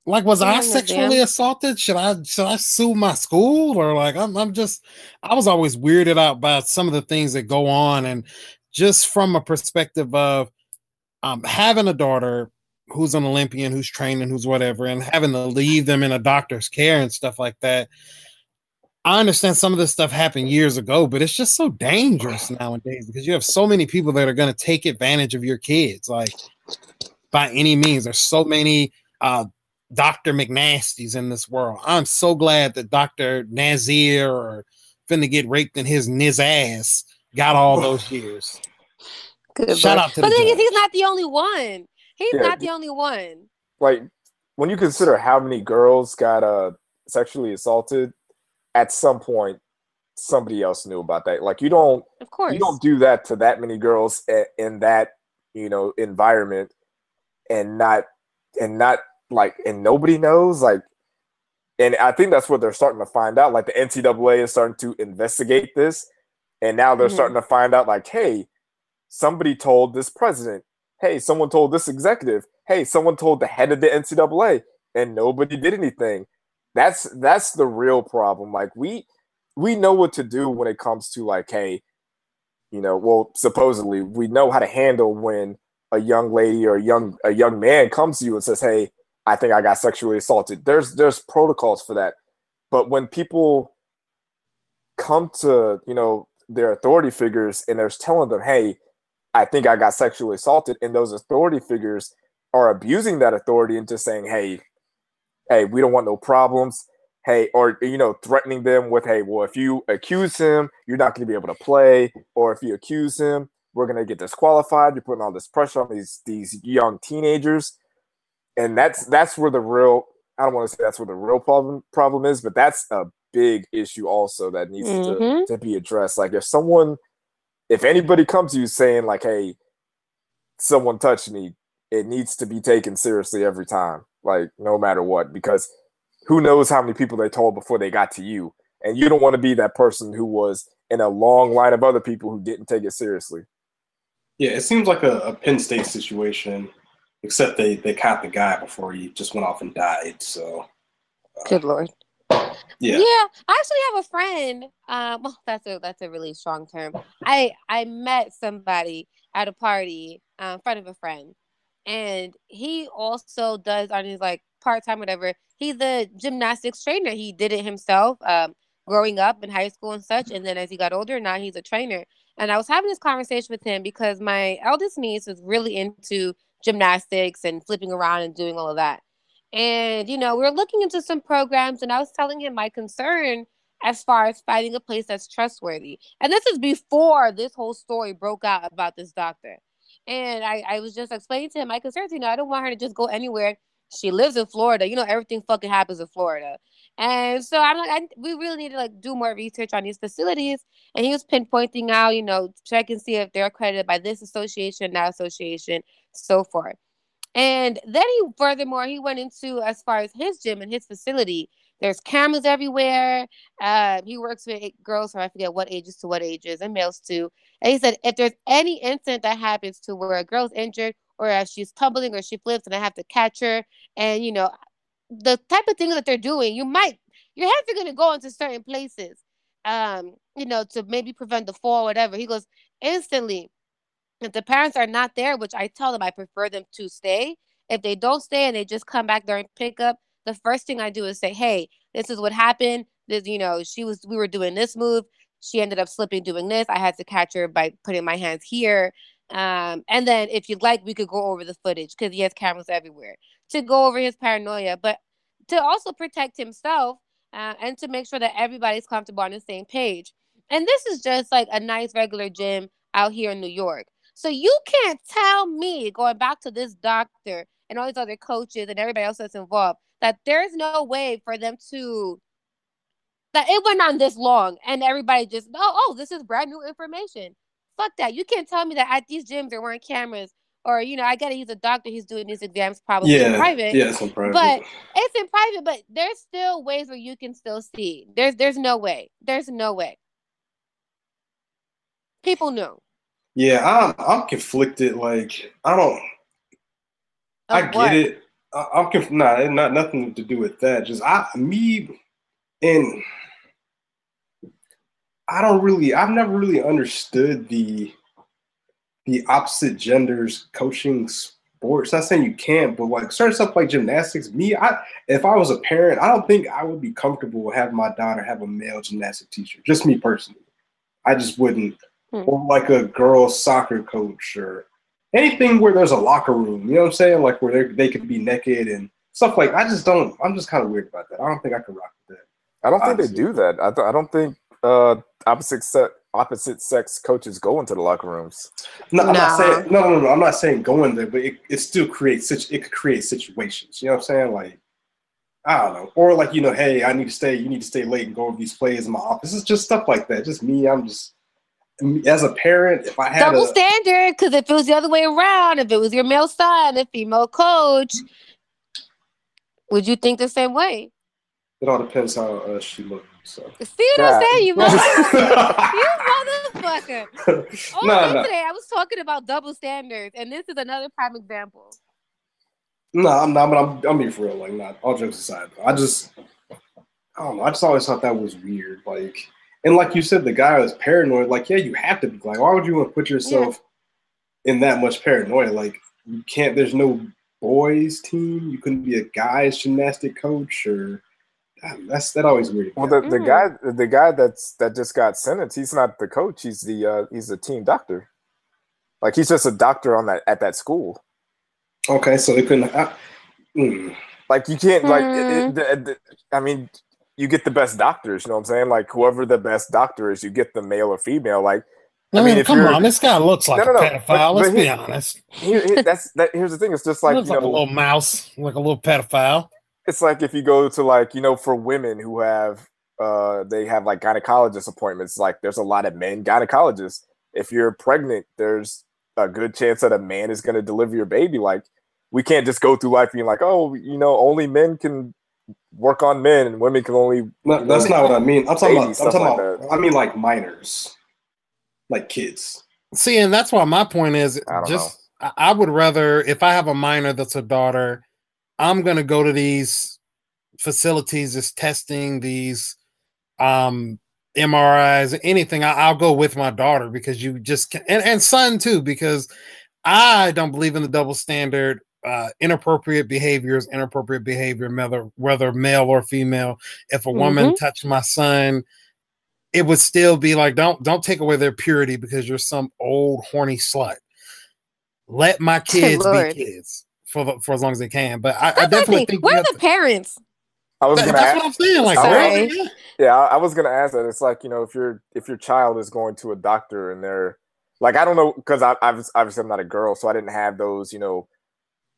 [SPEAKER 4] Like, was I sexually assaulted? Should I should I sue my school or like I'm I'm just I was always weirded out by some of the things that go on and just from a perspective of um having a daughter who's an Olympian, who's training, who's whatever, and having to leave them in a doctor's care and stuff like that. I understand some of this stuff happened years ago, but it's just so dangerous nowadays because you have so many people that are going to take advantage of your kids, like by any means. There's so many uh, Dr. McNasty's in this world. I'm so glad that Dr. Nazir or finna get raped in his niz ass got all those years. [sighs]
[SPEAKER 2] Good Shout out to but the thing is, he's not the only one. He's yeah, not the only one.
[SPEAKER 3] Like when you consider how many girls got uh sexually assaulted, at some point somebody else knew about that. Like you don't,
[SPEAKER 2] of course,
[SPEAKER 3] you don't do that to that many girls in that you know environment, and not and not like and nobody knows like. And I think that's what they're starting to find out. Like the NCAA is starting to investigate this, and now they're mm-hmm. starting to find out like, hey, somebody told this president Hey, someone told this executive. Hey, someone told the head of the NCAA, and nobody did anything. That's that's the real problem. Like we we know what to do when it comes to like, hey, you know, well, supposedly we know how to handle when a young lady or a young a young man comes to you and says, "Hey, I think I got sexually assaulted." There's there's protocols for that. But when people come to, you know, their authority figures and they're telling them, "Hey, I think I got sexually assaulted," and those authority figures are abusing that authority into saying, "Hey, hey, we don't want no problems." Hey, or you know, threatening them with, "Hey, well, if you accuse him, you're not going to be able to play," or if you accuse him, we're going to get disqualified. You're putting all this pressure on these these young teenagers, and that's that's where the real I don't want to say that's where the real problem problem is, but that's a big issue also that needs
[SPEAKER 2] Mhm.
[SPEAKER 3] to, to be addressed. Like if someone, if anybody comes to you saying like, "Hey, someone touched me," it needs to be taken seriously every time, like no matter what, because who knows how many people they told before they got to you, and you don't want to be that person who was in a long line of other people who didn't take it seriously.
[SPEAKER 1] Yeah, it seems like a, a Penn State situation, except they they caught the guy before he just went off and died. So
[SPEAKER 2] Good lord.
[SPEAKER 1] yeah,
[SPEAKER 2] Yeah, I actually have a friend. Um, well, that's a that's a really strong term. I I met somebody at a party, uh, in front of a friend, and he also does on his like part time whatever. He's a gymnastics trainer. He did it himself, um, growing up in high school and such. And then as he got older, now he's a trainer. And I was having this conversation with him because my eldest niece is really into gymnastics and flipping around and doing all of that. And, you know, we are looking into some programs, and I was telling him my concern as far as finding a place that's trustworthy. And this is before this whole story broke out about this doctor. And I, I was just explaining to him my concerns. You know, I don't want her to just go anywhere. She lives in Florida. You know, everything fucking happens in Florida. And so I'm like, I, we really need to like do more research on these facilities. And he was pinpointing out, you know, check and see if they're accredited by this association, that association, so forth. And then he, furthermore, he went into as far as his gym and his facility. There's cameras everywhere. Uh, he works with girls from I forget what ages to what ages and males too. And he said if there's any incident that happens to where a girl's injured or if she's tumbling or she flips and I have to catch her, and you know, the type of things that they're doing, you might your hands are gonna go into certain places, um, you know, to maybe prevent the fall, whatever. He goes instantly if the parents are not there, which I tell them I prefer them to stay, if they don't stay and they just come back during pickup, the first thing I do is say, "Hey, this is what happened. This, you know, she was we were doing this move. She ended up slipping doing this. I had to catch her by putting my hands here. Um, and then if you'd like, we could go over the footage because he has cameras everywhere to go over his paranoia, but to also protect himself uh, and to make sure that everybody's comfortable on the same page. And this is just like a nice regular gym out here in New York. So you can't tell me, going back to this doctor and all these other coaches and everybody else that's involved, that there's no way for them to that it went on this long and everybody just oh oh this is brand new information. Fuck that. You can't tell me that at these gyms there weren't cameras or you know I gotta use a doctor. He's doing these exams probably in private.
[SPEAKER 1] yeah, it's in private.
[SPEAKER 2] But it's in private, but there's still ways where you can still see. There's there's no way. There's no way. People knew.
[SPEAKER 1] Yeah, I'm I'm conflicted. Like I don't, I get
[SPEAKER 2] what?
[SPEAKER 1] it. I, I'm conf- nah, not nothing to do with that. Just I me and I don't really. I've never really understood the the opposite genders coaching sports. Not saying you can't, but like certain stuff like gymnastics. Me, I if I was a parent, I don't think I would be comfortable having my daughter have a male gymnastic teacher. Just me personally, I just wouldn't.
[SPEAKER 2] Hmm.
[SPEAKER 1] Or like a girls soccer coach or anything where there's a locker room. You know what I'm saying? Like where they they could be naked and stuff like. I just don't. I'm just kind of weird about that. I don't think I could rock with that.
[SPEAKER 3] I don't think
[SPEAKER 1] Honestly.
[SPEAKER 3] they do that. I, th- I don't think uh, opposite sex opposite sex coaches go into the locker rooms.
[SPEAKER 1] No, I'm not saying no, no, no. I'm not saying going there, but it, it still creates such it could create situations. You know what I'm saying? Like I don't know, or like you know, hey, I need to stay. You need to stay late and go over these plays in my office. It's just stuff like that. Just me. I'm just as a parent. If I had
[SPEAKER 2] double
[SPEAKER 1] a,
[SPEAKER 2] standard because if it was the other way around, if it was your male son, a female coach, would you think the same way?
[SPEAKER 1] it all depends how uh, she looked. So
[SPEAKER 2] See what I'm saying, you [laughs] motherfucker? [laughs] you
[SPEAKER 1] no,
[SPEAKER 2] motherfucker! All
[SPEAKER 1] no.
[SPEAKER 2] yesterday, I was talking about double standards, and this is another prime example.
[SPEAKER 1] No, I'm not. But I'm I'm being for real. Like, not all jokes aside. I just I don't know. I just always thought that was weird. Like, And like you said, the guy was paranoid. Like, yeah, you have to be. Like, why would you want to put yourself in that much paranoia? Like, you can't. There's no boys team. You couldn't be a guys gymnastic coach or. That's that always weird.
[SPEAKER 3] Well, the, the mm. guy the guy that's that just got sentenced, he's not the coach. He's the uh, he's the team doctor. Like he's just a doctor on that at that school.
[SPEAKER 1] Okay, so they couldn't. Uh, mm.
[SPEAKER 3] Like you can't like. It, it, it, I mean, you get the best doctors. You know what I'm saying? Like whoever the best doctor is, you get the male or female. Like
[SPEAKER 4] I, I mean, mean come on, this guy looks like no, no, no, a pedophile. But, let's but be honest.
[SPEAKER 3] Here, here, that's that. Here's the thing. It's just like
[SPEAKER 4] you know, like a little mouse, like a little pedophile.
[SPEAKER 3] It's like if you go to like you know, for women who have uh they have like gynecologist appointments. Like there's a lot of men gynecologists. If you're pregnant, there's a good chance that a man is going to deliver your baby. Like we can't just go through life being like, oh, you know, only men can work on men and women can only.
[SPEAKER 1] No, that's not what I mean. I'm talking about. I'm talking like about. I mean, like minors, like kids.
[SPEAKER 4] See, and that's why my point is I just. Know. I would rather if I have a minor that's a daughter, I'm gonna go to these facilities, this testing, these um MRIs, anything. I, will go with my daughter because you just can, and, and son too, because I don't believe in the double standard uh, inappropriate behaviors, inappropriate behavior, whether whether male or female. If a mm-hmm. woman touched my son, it would still be like, don't don't take away their purity because you're some old horny slut. Let my [laughs] kids be kids for the, for as long as they can. But I, I definitely think
[SPEAKER 2] where are the parents?
[SPEAKER 3] I was
[SPEAKER 4] that, that's
[SPEAKER 3] ask,
[SPEAKER 4] what I'm saying. Like, Sorry.
[SPEAKER 3] yeah, I, I was gonna ask that. It's like you know, if your if your child is going to a doctor and they're like, I don't know, because I, I was obviously I'm not a girl, so I didn't have those, you know,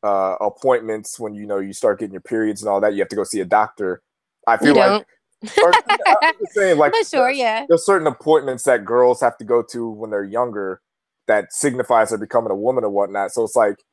[SPEAKER 3] uh, appointments when you know you start getting your periods and all that. You have to go see a doctor. I feel like. or, I'm [laughs] saying, like,
[SPEAKER 2] but sure, yeah.
[SPEAKER 3] There's certain appointments that girls have to go to when they're younger that signifies they're becoming a woman or whatnot. So it's like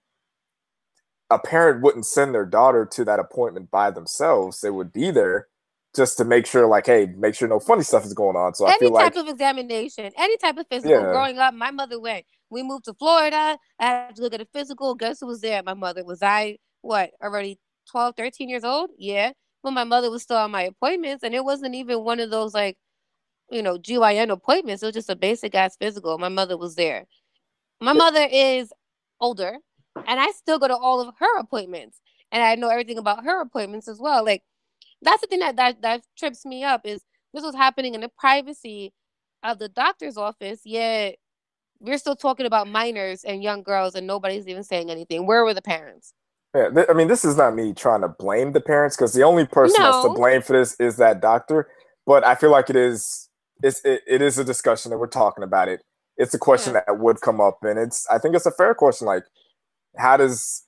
[SPEAKER 3] a parent wouldn't send their daughter to that appointment by themselves. They would be there just to make sure, like, hey, make sure no funny stuff is going on. So
[SPEAKER 2] any
[SPEAKER 3] I feel like any
[SPEAKER 2] type
[SPEAKER 3] like,
[SPEAKER 2] of examination, any type of physical. Yeah. Growing up, my mother went. We moved to Florida. I had to look at a physical. Guess who was there? My mother. Was I what already 12, 13 years old? Yeah. But my mother was still on my appointments, and it wasn't even one of those like, you know, GYN appointments. It was just a basic ass physical. My mother was there. My mother is older, and I still go to all of her appointments, and I know everything about her appointments as well. Like that's the thing that that, that trips me up is this was happening in the privacy of the doctor's office, yet we're still talking about minors and young girls, and nobody's even saying anything. Where were the parents?
[SPEAKER 3] Yeah, th- I mean, this is not me trying to blame the parents because the only person no. that's to blame for this is that doctor. But I feel like it is it's it, it is a discussion that we're talking about it. It's a question yeah. that would come up, and it's I think it's a fair question. Like, how does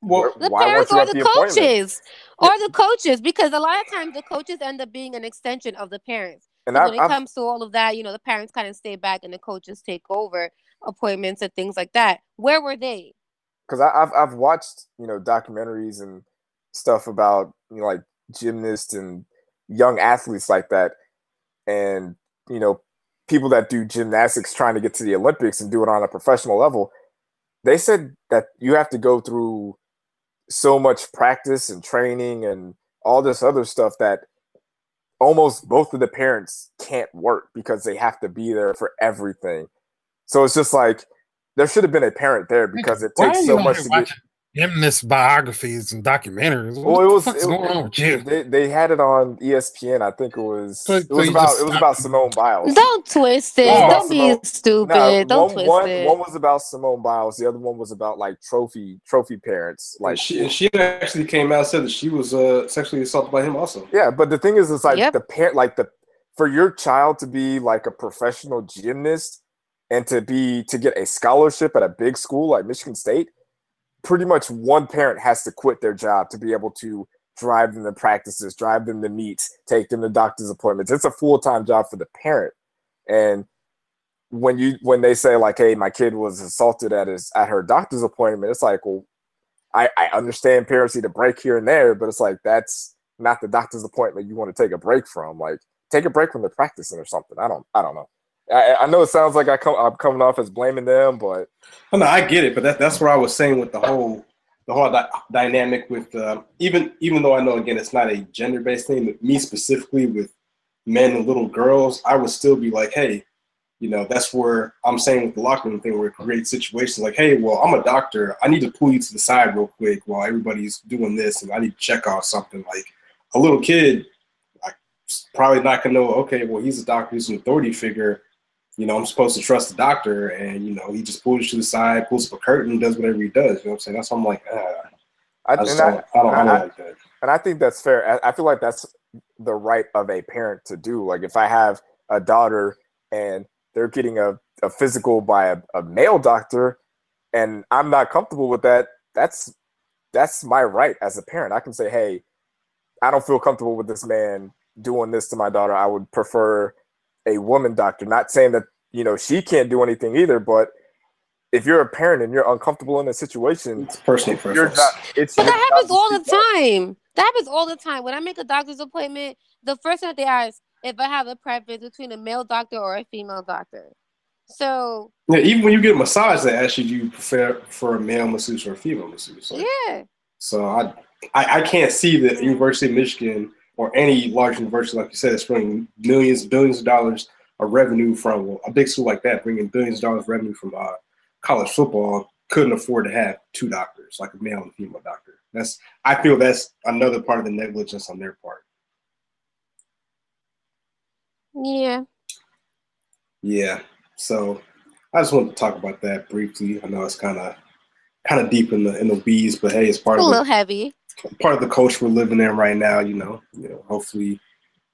[SPEAKER 2] well, the parents or the, the coaches or the coaches because a lot of times the coaches end up being an extension of the parents. And I, when it I've, comes to all of that you know the parents kind of stay back and the coaches take over appointments and things like that. Where were they?
[SPEAKER 3] Because i've i've watched you know documentaries and stuff about you know like gymnasts and young athletes like that. And you know people that do gymnastics trying to get to the olympics and do it on a professional level they said that you have to go through so much practice and training and all this other stuff that almost both of the parents can't work because they have to be there for everything. So it's just like there should have been a parent there because it takes so much to get
[SPEAKER 4] gymnast biographies and documentaries.
[SPEAKER 3] What well, it was it, going on with you? They, they had it on ESPN. I think it was so, it was so about it was about Simone Biles.
[SPEAKER 2] Don't twist it. Don't be stupid. No, Don't
[SPEAKER 3] one,
[SPEAKER 2] twist
[SPEAKER 3] one,
[SPEAKER 2] it.
[SPEAKER 3] One was about Simone Biles. The other one was about like trophy trophy parents. Like
[SPEAKER 1] and she, she actually came out and said that she was uh, sexually assaulted by him also.
[SPEAKER 3] Yeah, but the thing is, it's like yep. the parent, like the for your child to be like a professional gymnast and to be to get a scholarship at a big school like Michigan State pretty much one parent has to quit their job to be able to drive them to practices, drive them to meets, take them to doctor's appointments. It's a full time job for the parent. And when you when they say like, "Hey, my kid was assaulted at his at her doctor's appointment," it's like, well, I, I understand parents need a break here and there, but it's like that's not the doctor's appointment you want to take a break from. Like, take a break from the practicing or something. I don't I don't know. I, I know it sounds like I come, I'm coming off as blaming them, but
[SPEAKER 1] no, I get it. But that, that's what I was saying with the whole the whole di- dynamic with uh, even even though I know again it's not a gender based thing, but me specifically with men and little girls, I would still be like, hey, you know, that's where I'm saying with the locker room thing, where it creates situations like, hey, well, I'm a doctor. I need to pull you to the side real quick while everybody's doing this, and I need to check off something. Like a little kid, I probably not gonna know. Okay, well, he's a doctor, he's an authority figure. You know, I'm supposed to trust the doctor, and you know, he just pulls you to the side, pulls up a curtain, does whatever he does. You know what I'm saying? That's why I'm like, ah, I, I, just don't, I, I, don't, I don't like that.
[SPEAKER 3] And I think that's fair. I feel like that's the right of a parent to do. Like if I have a daughter and they're getting a, a physical by a, a male doctor and I'm not comfortable with that, that's that's my right as a parent. I can say, hey, I don't feel comfortable with this man doing this to my daughter. I would prefer a woman doctor. Not saying that, you know, she can't do anything either, but if you're a parent and you're uncomfortable in a situation,
[SPEAKER 1] it's personal
[SPEAKER 3] preference. Not, it's
[SPEAKER 2] but that happens all the time. That happens all the time. When I make a doctor's appointment, the first thing they ask if I have a preference between a male doctor or a female doctor. So
[SPEAKER 1] yeah, even when you get a massage, they ask you do you prefer for a male masseuse or a female masseuse.
[SPEAKER 2] Like, yeah.
[SPEAKER 1] So I, I I can't see the University of Michigan or any large university like you said is bringing millions, billions of dollars of revenue from a big school like that, bringing billions of dollars of revenue from uh, college football, couldn't afford to have two doctors, like a male and female doctor. That's I feel that's another part of the negligence on their part.
[SPEAKER 2] Yeah.
[SPEAKER 1] Yeah. So I just wanted to talk about that briefly. I know it's kind of kind of deep in the in the weeds, but hey, it's part
[SPEAKER 2] a
[SPEAKER 1] of
[SPEAKER 2] a little heavy.
[SPEAKER 1] Part of the coach we're living in right now. You know, you know. Hopefully,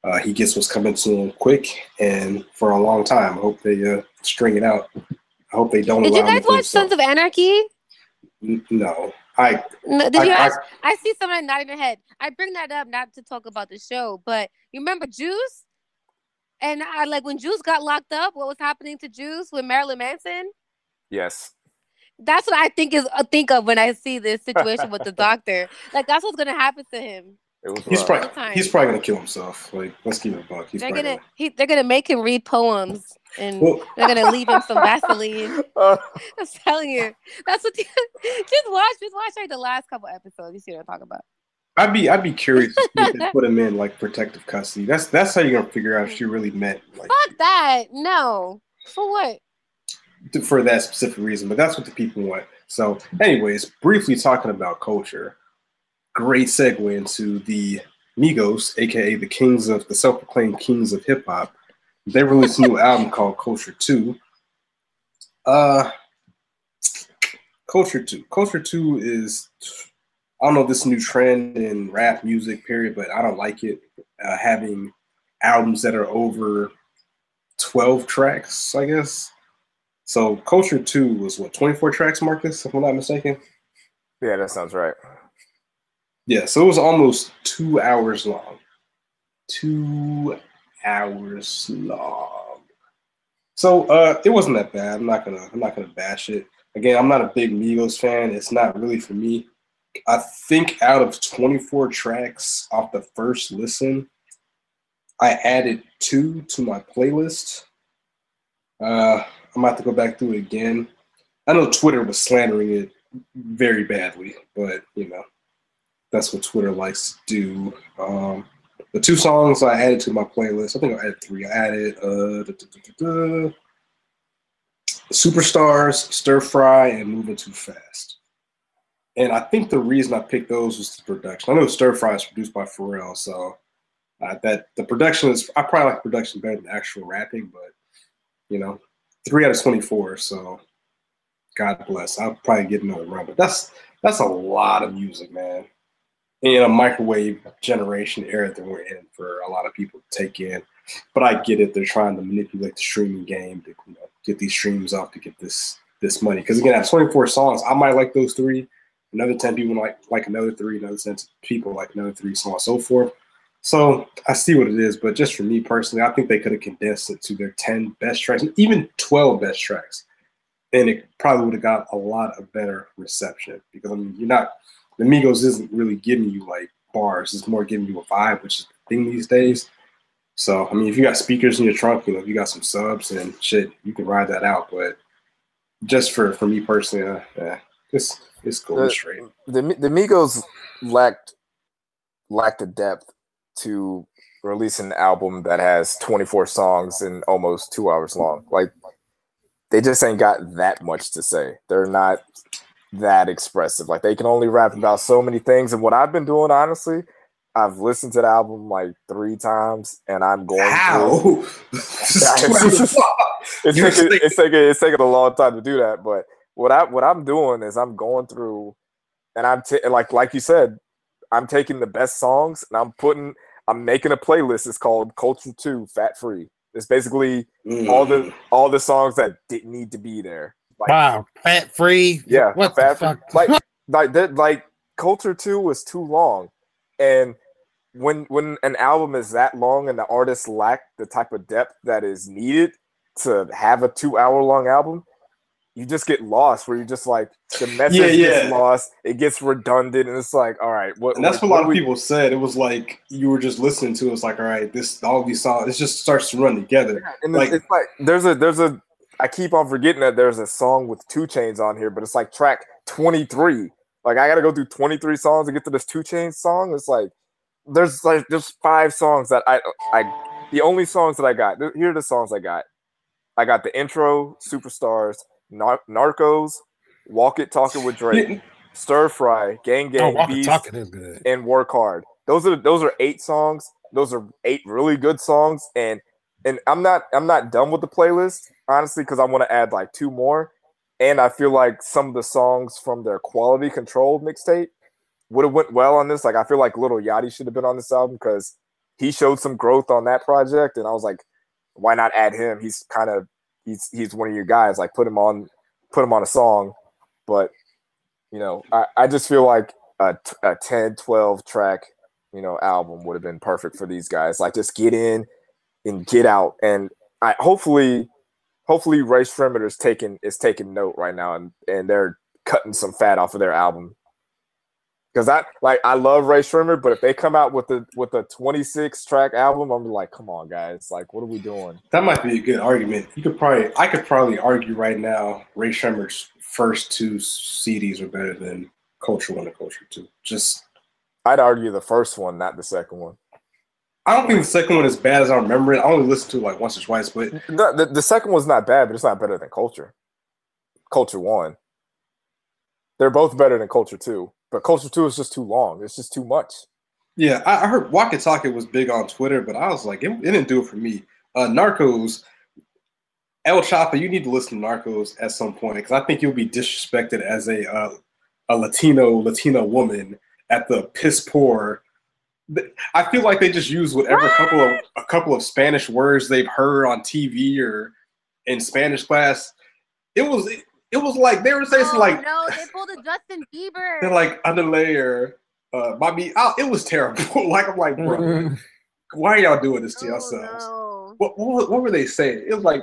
[SPEAKER 1] uh, he gets what's coming to him quick and for a long time. I hope they uh, string it out. I hope they don't.
[SPEAKER 2] Did you guys watch Sons of Anarchy?
[SPEAKER 1] N- no, I.
[SPEAKER 2] No, did I, you? I, ask, I, I see someone nodding their head. I bring that up not to talk about the show, but you remember Juice? And I like when Juice got locked up. What was happening to Juice with Marilyn Manson?
[SPEAKER 3] Yes.
[SPEAKER 2] That's what I think is uh, think of when I see this situation with the [laughs] doctor. Like that's what's gonna happen to him.
[SPEAKER 1] he's probably he's probably gonna kill himself. Like let's keep it a buck. He's
[SPEAKER 2] they're gonna,
[SPEAKER 1] gonna
[SPEAKER 2] he, they're gonna make him read poems and well, they're gonna leave him some Vaseline. [laughs] Uh, [laughs] I'm telling you, that's what. The, just watch, just watch like the last couple episodes. You see what I'm talking about.
[SPEAKER 1] I'd be I'd be curious if they put him in like protective custody. That's that's how you're gonna figure out if she really meant like
[SPEAKER 2] fuck that. No. For what?
[SPEAKER 1] For that specific reason, but that's what the people want. So, anyways, briefly talking about culture, great segue into the Migos, aka the kings of the self-proclaimed kings of hip hop. They released a new album called Culture Two. Uh, Culture Two. Culture Two is I don't know this new trend in rap music, period, but I don't like it. Uh, having albums that are over 12 tracks, I guess. So Culture 2 was what, 24 tracks, Marcus, if I'm not mistaken?
[SPEAKER 3] Yeah, that sounds right.
[SPEAKER 1] Yeah, so it was almost two hours long. Two hours long. So uh it wasn't that bad. I'm not gonna I'm not gonna bash it. Again, I'm not a big Migos fan. It's not really for me. I think out of 24 tracks off the first listen, I added two to my playlist. Uh, I'm about to go back through it again. I know Twitter was slandering it very badly, but you know, that's what Twitter likes to do. Um, the two songs I added to my playlist, I think I added three. I added uh, da, da, da, Superstars, Stir Fry, and Moving Too Fast. And I think the reason I picked those was the production. I know Stir Fry is produced by Pharrell, so uh, that the production is I probably like the production better than actual rapping, but you know, three out of twenty four. So God bless. I'll probably get another run, but that's that's a lot of music, man. In a microwave generation era that we're in for a lot of people to take in. But I get it; they're trying to manipulate the streaming game to you know, get these streams off to get this this money. Because again, I have 24 songs. I might like those three another 10 people like like another three, another 10 people like another three, so on and so forth. So I see what it is, but just for me personally, I think they could have condensed it to their 10 best tracks, even 12 best tracks. And it probably would have got a lot of better reception because I mean you're not the Migos isn't really giving you like bars, it's more giving you a vibe, which is the thing these days. So I mean if you got speakers in your trunk, you know, if you got some subs and shit, you can ride that out. But just for for me personally, uh, yeah, it's it's going
[SPEAKER 3] the,
[SPEAKER 1] straight.
[SPEAKER 3] The the Migos lacked lacked the depth to release an album that has 24 songs and almost two hours long. Like they just ain't got that much to say. They're not that expressive. Like they can only rap about so many things. And what I've been doing, honestly, I've listened to the album like three times, and I'm going.
[SPEAKER 1] How?
[SPEAKER 3] Through, [laughs] [laughs] it's, it's, taking, it's, taking, it's taking a long time to do that, but what I what I'm doing is I'm going through, and I'm t- like like you said, I'm taking the best songs and I'm putting I'm making a playlist. It's called Culture Two Fat Free. It's basically mm. all the all the songs that didn't need to be there.
[SPEAKER 4] Like, wow, fat free.
[SPEAKER 3] Yeah, what fat free. Like [laughs] like that like Culture Two was too long, and when when an album is that long and the artists lack the type of depth that is needed to have a two hour long album, you just get lost where you just like the [laughs] message yeah, yeah. gets lost, it gets redundant, and it's like, all right, what?
[SPEAKER 1] And that's what, what a lot of people said. It was like you were just listening to. It. It's like, all right, this all these songs, it just starts to run together.
[SPEAKER 3] Yeah, and like, it's, it's like there's a there's a. I keep on forgetting that there's a song with 2 Chainz on here, but it's like track 23. Like I got to go through 23 songs to get to this 2 Chainz song. It's like there's like there's five songs that I I the only songs that I got. Here are the songs I got. I got the intro, Superstars. Nar- Narcos, Walk It, Talking with Drake, [laughs] Stir Fry, Gang Gang, oh, Beast, and Work Hard. Those are those are eight songs. Those are eight really good songs, and and I'm not I'm not done with the playlist honestly because I want to add like two more, and I feel like some of the songs from their Quality Control mixtape would have went well on this. Like I feel like Lil Yachty should have been on this album because he showed some growth on that project, and I was like, why not add him? He's kind of he's he's one of your guys. Like put him on, put him on a song. But you know, I, I just feel like a, a 10, 12 track, you know, album would have been perfect for these guys. Like just get in and get out. And I hopefully, hopefully Rae Sremmurd is taking is taking note right now and, and they're cutting some fat off of their album because I like I love Rae Sremmurd, but if they come out with the with a 26 track album, I'm like, come on, guys, like, what are we doing?
[SPEAKER 1] That might be a good argument. You could probably I could probably argue right now Rae Sremmurd's first two CDs are better than Culture One and Culture Two. Just
[SPEAKER 3] I'd argue the first one, not the second one.
[SPEAKER 1] I don't think the second one is bad as I remember it. I only listened to it like once or twice, but
[SPEAKER 3] the, the, the second one's not bad, but it's not better than Culture. Culture One. They're both better than Culture Two. But Culture Two is just too long. It's just too much.
[SPEAKER 1] Yeah, I, I heard Walk It Talk It was big on Twitter, but I was like, it, it didn't do it for me. Uh, Narcos, El Chapo, you need to listen to Narcos at some point because I think you'll be disrespected as a uh, a Latino Latina woman at the piss poor. I feel like they just use whatever what? couple of a couple of Spanish words they've heard on TV or in Spanish class. It was it was like they were saying
[SPEAKER 2] oh,
[SPEAKER 1] like
[SPEAKER 2] no, they pulled a Justin Bieber. [laughs]
[SPEAKER 1] They're like underlayer, uh, Bobby. Oh, it was terrible. [laughs] like I'm like, bro, why are y'all doing this to oh, yourselves? No. What, what, what were they saying? It was like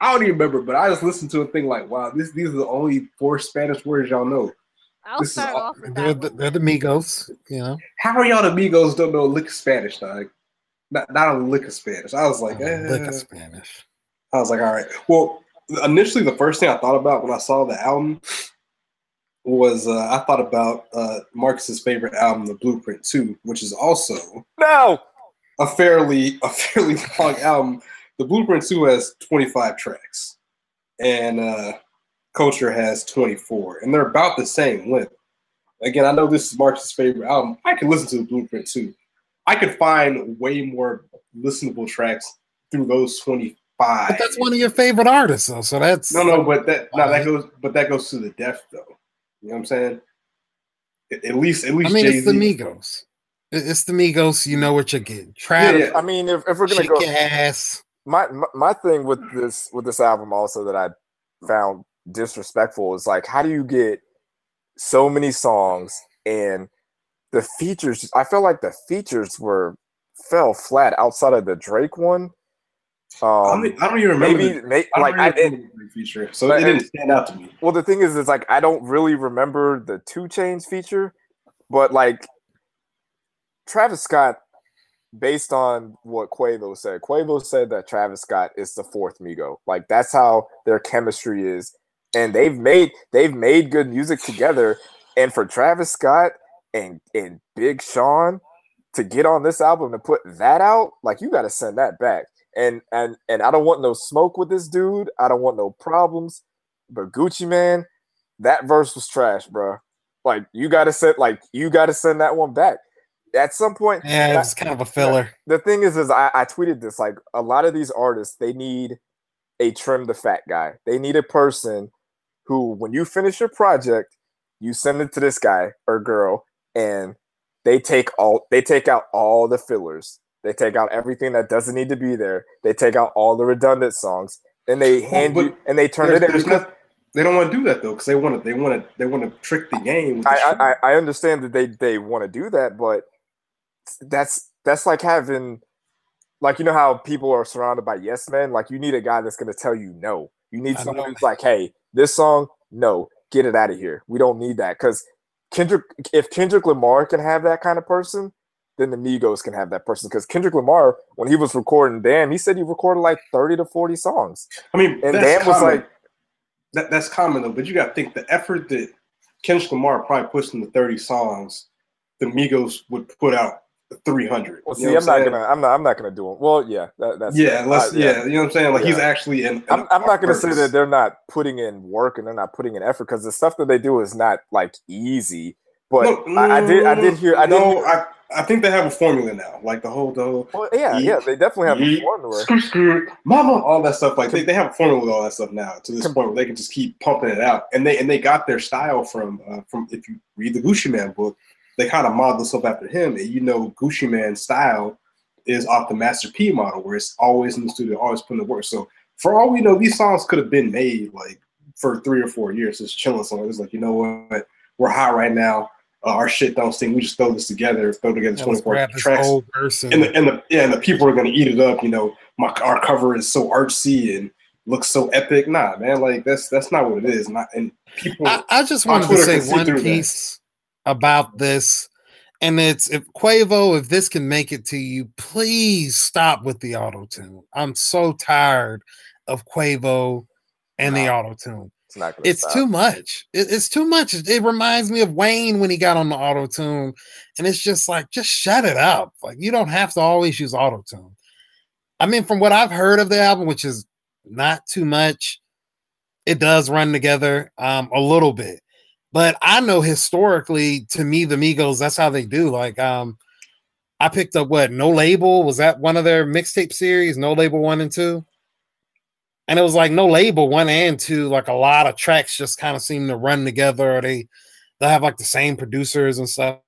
[SPEAKER 1] I don't even remember, but I just listened to a thing like, wow, this these are the only four Spanish words y'all know.
[SPEAKER 2] I'll this start off
[SPEAKER 4] with they're, the, they're the Migos, you know.
[SPEAKER 1] How are y'all the Migos don't know lick Spanish, dog? Not not a lick of Spanish. I was like, eh. lick of Spanish. I was like, all right. Well, initially the first thing I thought about when I saw the album was uh, I thought about uh, Marcus's favorite album, The Blueprint 2, which is also
[SPEAKER 3] no
[SPEAKER 1] a fairly a fairly [laughs] long album. The Blueprint 2 has 25 tracks, and uh, Culture has 24, and they're about the same length. Again, I know this is Marcus's favorite album. I can listen to The Blueprint 2. I could find way more listenable tracks through those 20 five.
[SPEAKER 4] But that's one of your favorite artists, though. So that's
[SPEAKER 1] no, no. But that no, that goes, but that goes to the depth, though. You know what I'm saying? At least, at least.
[SPEAKER 4] I mean, Jay-Z. it's the Migos. It's the Migos. You know what you're getting. Travis.
[SPEAKER 3] Yeah, yeah. I mean, if, if we're gonna go, ass. My, my my thing with this with this album also that I found disrespectful is like, how do you get so many songs and the features? I felt like the features were fell flat outside of the Drake one
[SPEAKER 1] um, I, don't, I, don't, even remember. Maybe,
[SPEAKER 3] the, maybe I like I
[SPEAKER 1] didn't feature, so it didn't stand out to me.
[SPEAKER 3] Well, the thing is, is like I don't really remember the 2 Chainz feature, but like Travis Scott, based on what Quavo said, Quavo said that Travis Scott is the fourth Migo. Like that's how their chemistry is, and they've made they've made good music together. And for Travis Scott and and Big Sean to get on this album to put that out, like you got to send that back. And and and I don't want no smoke with this dude. I don't want no problems. But Gucci Mane, that verse was trash, bro. Like you got to send like you got to send that one back. At some point,
[SPEAKER 4] yeah, it's kind of a filler.
[SPEAKER 3] The thing is, is I, I tweeted this. Like a lot of these artists, they need a trim the fat guy. They need a person who, when you finish your project, you send it to this guy or girl, and they take all they take out all the fillers. They take out everything that doesn't need to be there. They take out all the redundant songs, and they oh, hand well, you and they turn it in.
[SPEAKER 1] Not, they don't want to do that though, because they want to. They want to. They want to trick the game.
[SPEAKER 3] The I, I I understand that they they want to do that, but that's that's like having like you know how people are surrounded by yes men. Like you need a guy that's going to tell you no. You need someone who's like, hey, this song, no, get it out of here. We don't need that because Kendrick. If Kendrick Lamar can have that kind of person, then the Migos can have that person. Because Kendrick Lamar, when he was recording Damn, he said he recorded like thirty to forty songs.
[SPEAKER 1] I mean,
[SPEAKER 3] and Damn common. was like,
[SPEAKER 1] that, that's common though. But you got to think the effort that Kendrick Lamar probably puts into thirty songs, the Migos would put out 300.
[SPEAKER 3] Well, see, I'm not gonna, I'm not, I'm not gonna do it. Well, yeah, that, that's
[SPEAKER 1] yeah, let's, uh, yeah. yeah. you know what I'm saying. Like yeah. he's actually in.
[SPEAKER 3] I'm, I'm not gonna say that they're not putting in work and they're not putting in effort because the stuff that they do is not like easy. But no, I, I, did, I did hear. I
[SPEAKER 1] no,
[SPEAKER 3] did hear,
[SPEAKER 1] I, I think they have a formula now. Like the whole, the whole.
[SPEAKER 3] Well, yeah, eat, yeah, they definitely have eat, a formula.
[SPEAKER 1] Mama, all that stuff. Like they, they have a formula with all that stuff now to this point where they can just keep pumping it out, and they and they got their style from uh, from if you read the Gucci Mane book they kind of modeled themselves after him. And you know, Gucci Mane's style is off the Master P model, where it's always in the studio, always putting the work. So for all we know, these songs could have been made like for three or four years, just chilling songs. It's like, you know what, we're hot right now. Uh, our shit don't stink. We just throw this together, throw together yeah, 24 tracks. And the, and the yeah, and the people are gonna eat it up. You know, my our cover is so artsy and looks so epic. Nah, man, like that's that's not what it is. Not and people.
[SPEAKER 4] I, I just wanted to say one piece about this. And it's if Quavo, if this can make it to you, please stop with the auto tune. I'm so tired of Quavo and no, the auto tune. It's, it's stop. too much. It, it's too much. It, it, reminds me of Wayne when he got on the auto tune, and it's just like, just shut it up. Like you don't have to always use auto tune. I mean, from what I've heard of the album, which is not too much, it does run together um, a little bit. But I know historically, to me, the Migos, that's how they do. Like, um, I picked up what No Label was that one of their mixtape series, No Label one and two, and it was like No Label one and two. Like a lot of tracks just kind of seem to run together. They they have like the same producers and stuff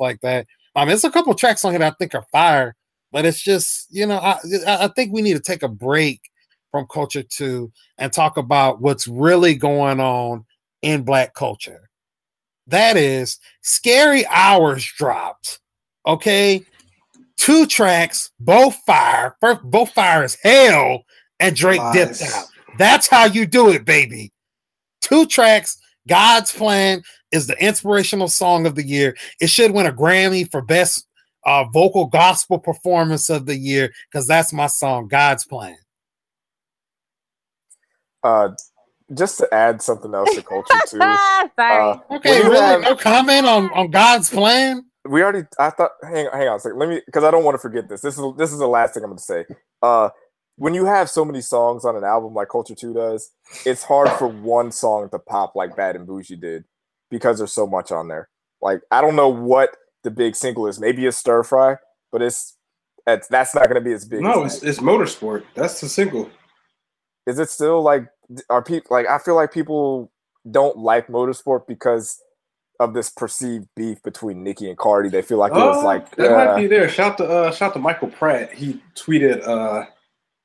[SPEAKER 4] like that. I mean, there's a couple tracks on here that I think are fire, but it's just you know I I think we need to take a break from culture two and talk about what's really going on in black culture. That is Scary Hours dropped. Okay. Two tracks, both fire, first, both fire as hell, and Drake nice. dipped out. That's how you do it, baby. Two tracks, God's Plan is the inspirational song of the year. It should win a Grammy for best uh, vocal gospel performance of the year because that's my song, God's Plan.
[SPEAKER 3] Uh, just to add something else to culture too. [laughs]
[SPEAKER 2] Sorry. Uh,
[SPEAKER 4] okay, really? Have, no comment on, on God's plan.
[SPEAKER 3] We already. I thought. Hang, hang on a second. Let me, because I don't want to forget this. This is this is the last thing I'm going to say. Uh, when you have so many songs on an album like Culture Two does, it's hard for one song to pop like Bad and Boujee did because there's so much on there. Like I don't know what the big single is. Maybe it's Stir Fry, but it's that's that's not going to be as big.
[SPEAKER 1] No, as it's, it's Motorsport. That's the single.
[SPEAKER 3] Is it still like are people like I feel like people don't like motorsport because of this perceived beef between Nicki and Cardi. They feel like it was oh, like
[SPEAKER 1] that uh, might be there. Shout to uh shout to Michael Pratt. He tweeted uh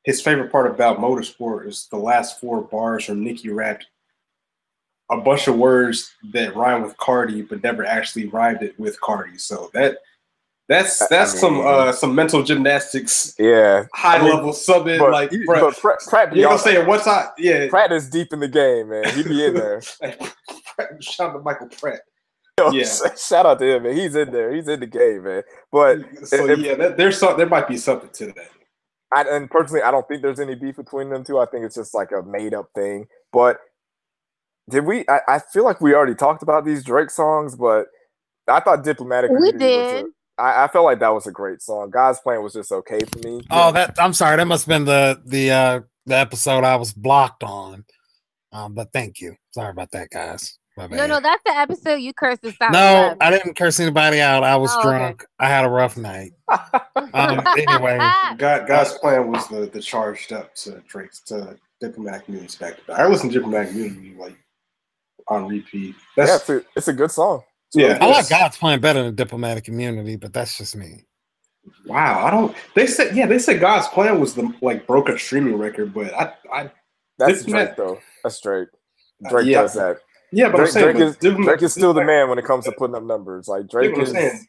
[SPEAKER 1] his favorite part about motorsport is the last four bars from Nicki rapped a bunch of words that rhyme with Cardi, but never actually rhymed it with Cardi. So that that's that's I mean, some uh some mental gymnastics.
[SPEAKER 3] Yeah,
[SPEAKER 1] high I mean, level subbing but, like. But Pratt, Pratt you gonna say one time? Yeah,
[SPEAKER 3] Pratt is deep in the game, man. He be in there. [laughs]
[SPEAKER 1] shout out to Michael Pratt.
[SPEAKER 3] Yo, yeah, [laughs] shout out to him, man. He's in there. He's in the game, man. But
[SPEAKER 1] so if, yeah, that, there's some, there might be something to that.
[SPEAKER 3] I, and personally, I don't think there's any beef between them two. I think it's just like a made up thing. But did we? I, I feel like we already talked about these Drake songs, but I thought diplomatic.
[SPEAKER 2] We did.
[SPEAKER 3] I, I felt like that was a great song. God's Plan was just okay for me.
[SPEAKER 4] Oh, that I'm sorry. That must have been the the uh the episode I was blocked on. Um, but thank you. Sorry about that, guys. My
[SPEAKER 2] No, no, that's the episode you cursed us out.
[SPEAKER 4] No,
[SPEAKER 2] of.
[SPEAKER 4] I didn't curse anybody out. I was
[SPEAKER 2] Oh, okay.
[SPEAKER 4] drunk. I had a rough night. Um, [laughs] anyway,
[SPEAKER 1] God, God's plan was the the charged up to Drake's to diplomatic communities back to back. I listened to diplomatic immunity like on repeat.
[SPEAKER 3] yeah,
[SPEAKER 1] That's
[SPEAKER 3] it's a, it's a good song. It's
[SPEAKER 1] Yeah.
[SPEAKER 3] really
[SPEAKER 4] I like God's plan better than diplomatic immunity, but that's just me.
[SPEAKER 1] wow. I don't. They said yeah. They said God's plan was the like broke a streaming record, but I I
[SPEAKER 3] That's
[SPEAKER 1] Diplomat-
[SPEAKER 3] Drake though. That's Drake. Drake
[SPEAKER 1] yeah.
[SPEAKER 3] does that.
[SPEAKER 1] Yeah. But
[SPEAKER 3] Drake,
[SPEAKER 1] I'm saying
[SPEAKER 3] Drake
[SPEAKER 1] but
[SPEAKER 3] is
[SPEAKER 1] Diplomat-
[SPEAKER 3] Drake is still the man when it comes to putting up numbers. Like
[SPEAKER 1] Yeah,
[SPEAKER 3] Drake
[SPEAKER 1] but I'm
[SPEAKER 3] is.
[SPEAKER 1] saying,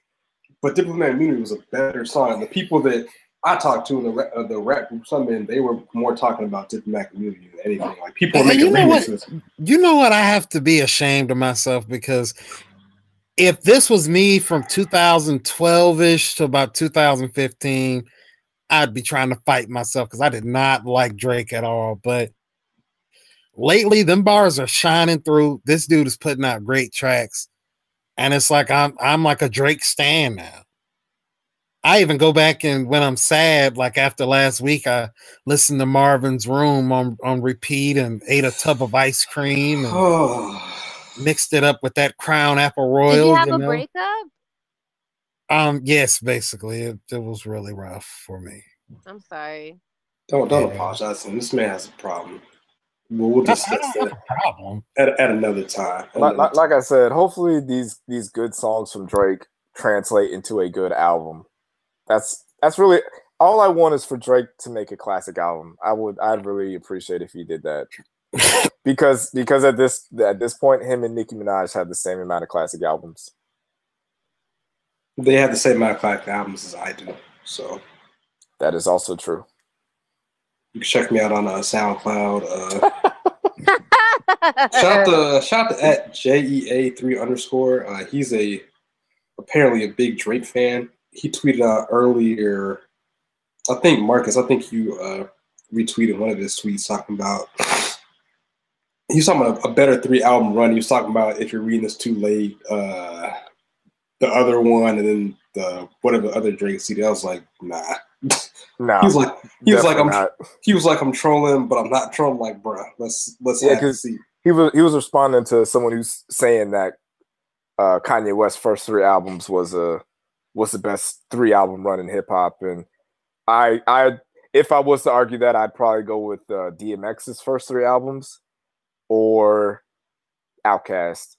[SPEAKER 1] but diplomatic immunity was a better song. The people that I talked to in the rap, uh, the rap group, some men, they were more talking about diplomatic immunity than anything. Like people
[SPEAKER 4] And
[SPEAKER 1] making
[SPEAKER 4] you know what? You know what? I have to be ashamed of myself because if this was me from 2012 ish to about 2015, I'd be trying to fight myself because I did not like Drake at all. But lately, them bars are shining through. This dude is putting out great tracks, and it's like I'm I'm like a Drake stan now. I even go back and when I'm sad, like after last week, I listened to Marvin's Room on on repeat and ate a tub of ice cream and
[SPEAKER 1] Oh, [sighs]
[SPEAKER 4] mixed it up with that Crown Apple Royal.
[SPEAKER 2] Did
[SPEAKER 4] Royal.
[SPEAKER 2] you have
[SPEAKER 4] you
[SPEAKER 2] a
[SPEAKER 4] know?
[SPEAKER 2] breakup?
[SPEAKER 4] Um, yes, basically, it, it was really rough for me.
[SPEAKER 2] I'm sorry.
[SPEAKER 1] don't don't
[SPEAKER 4] Yeah.
[SPEAKER 1] apologize. to him. This man has a problem. But we'll
[SPEAKER 4] I, I
[SPEAKER 1] discuss that
[SPEAKER 4] problem.
[SPEAKER 1] at, at another time.
[SPEAKER 3] like, like, like I said, hopefully these these good songs from Drake translate into a good album. That's that's really all I want is for Drake to make a classic album. I would I'd really appreciate if he did that. [laughs] because because at this at this point, him and Nicki Minaj have the same amount of classic albums.
[SPEAKER 1] they have the same amount of classic albums as I do. So
[SPEAKER 3] That is also true.
[SPEAKER 1] you can check me out on uh, SoundCloud. Uh, [laughs] shout out [laughs] to shout out to at jea three underscore. Uh, he's a apparently a big Drake fan. He tweeted out earlier. I think Marcus. I think you uh, retweeted one of his tweets talking about. He was talking about a better three album run. He was talking about if you're reading this too late, uh, the other one, and then the whatever other Drake CD. I was like, nah.
[SPEAKER 3] No,
[SPEAKER 1] He was like, he was like, I'm,
[SPEAKER 3] not.
[SPEAKER 1] he was like, I'm trolling, but I'm not trolling. Like, bruh, let's let's
[SPEAKER 3] Yeah,
[SPEAKER 1] have see.
[SPEAKER 3] he was he was responding to someone who's saying that uh, Kanye West's first three albums was a was the best three album run in hip hop, and I I if I was to argue that, I'd probably go with uh, DMX's first three albums or Outkast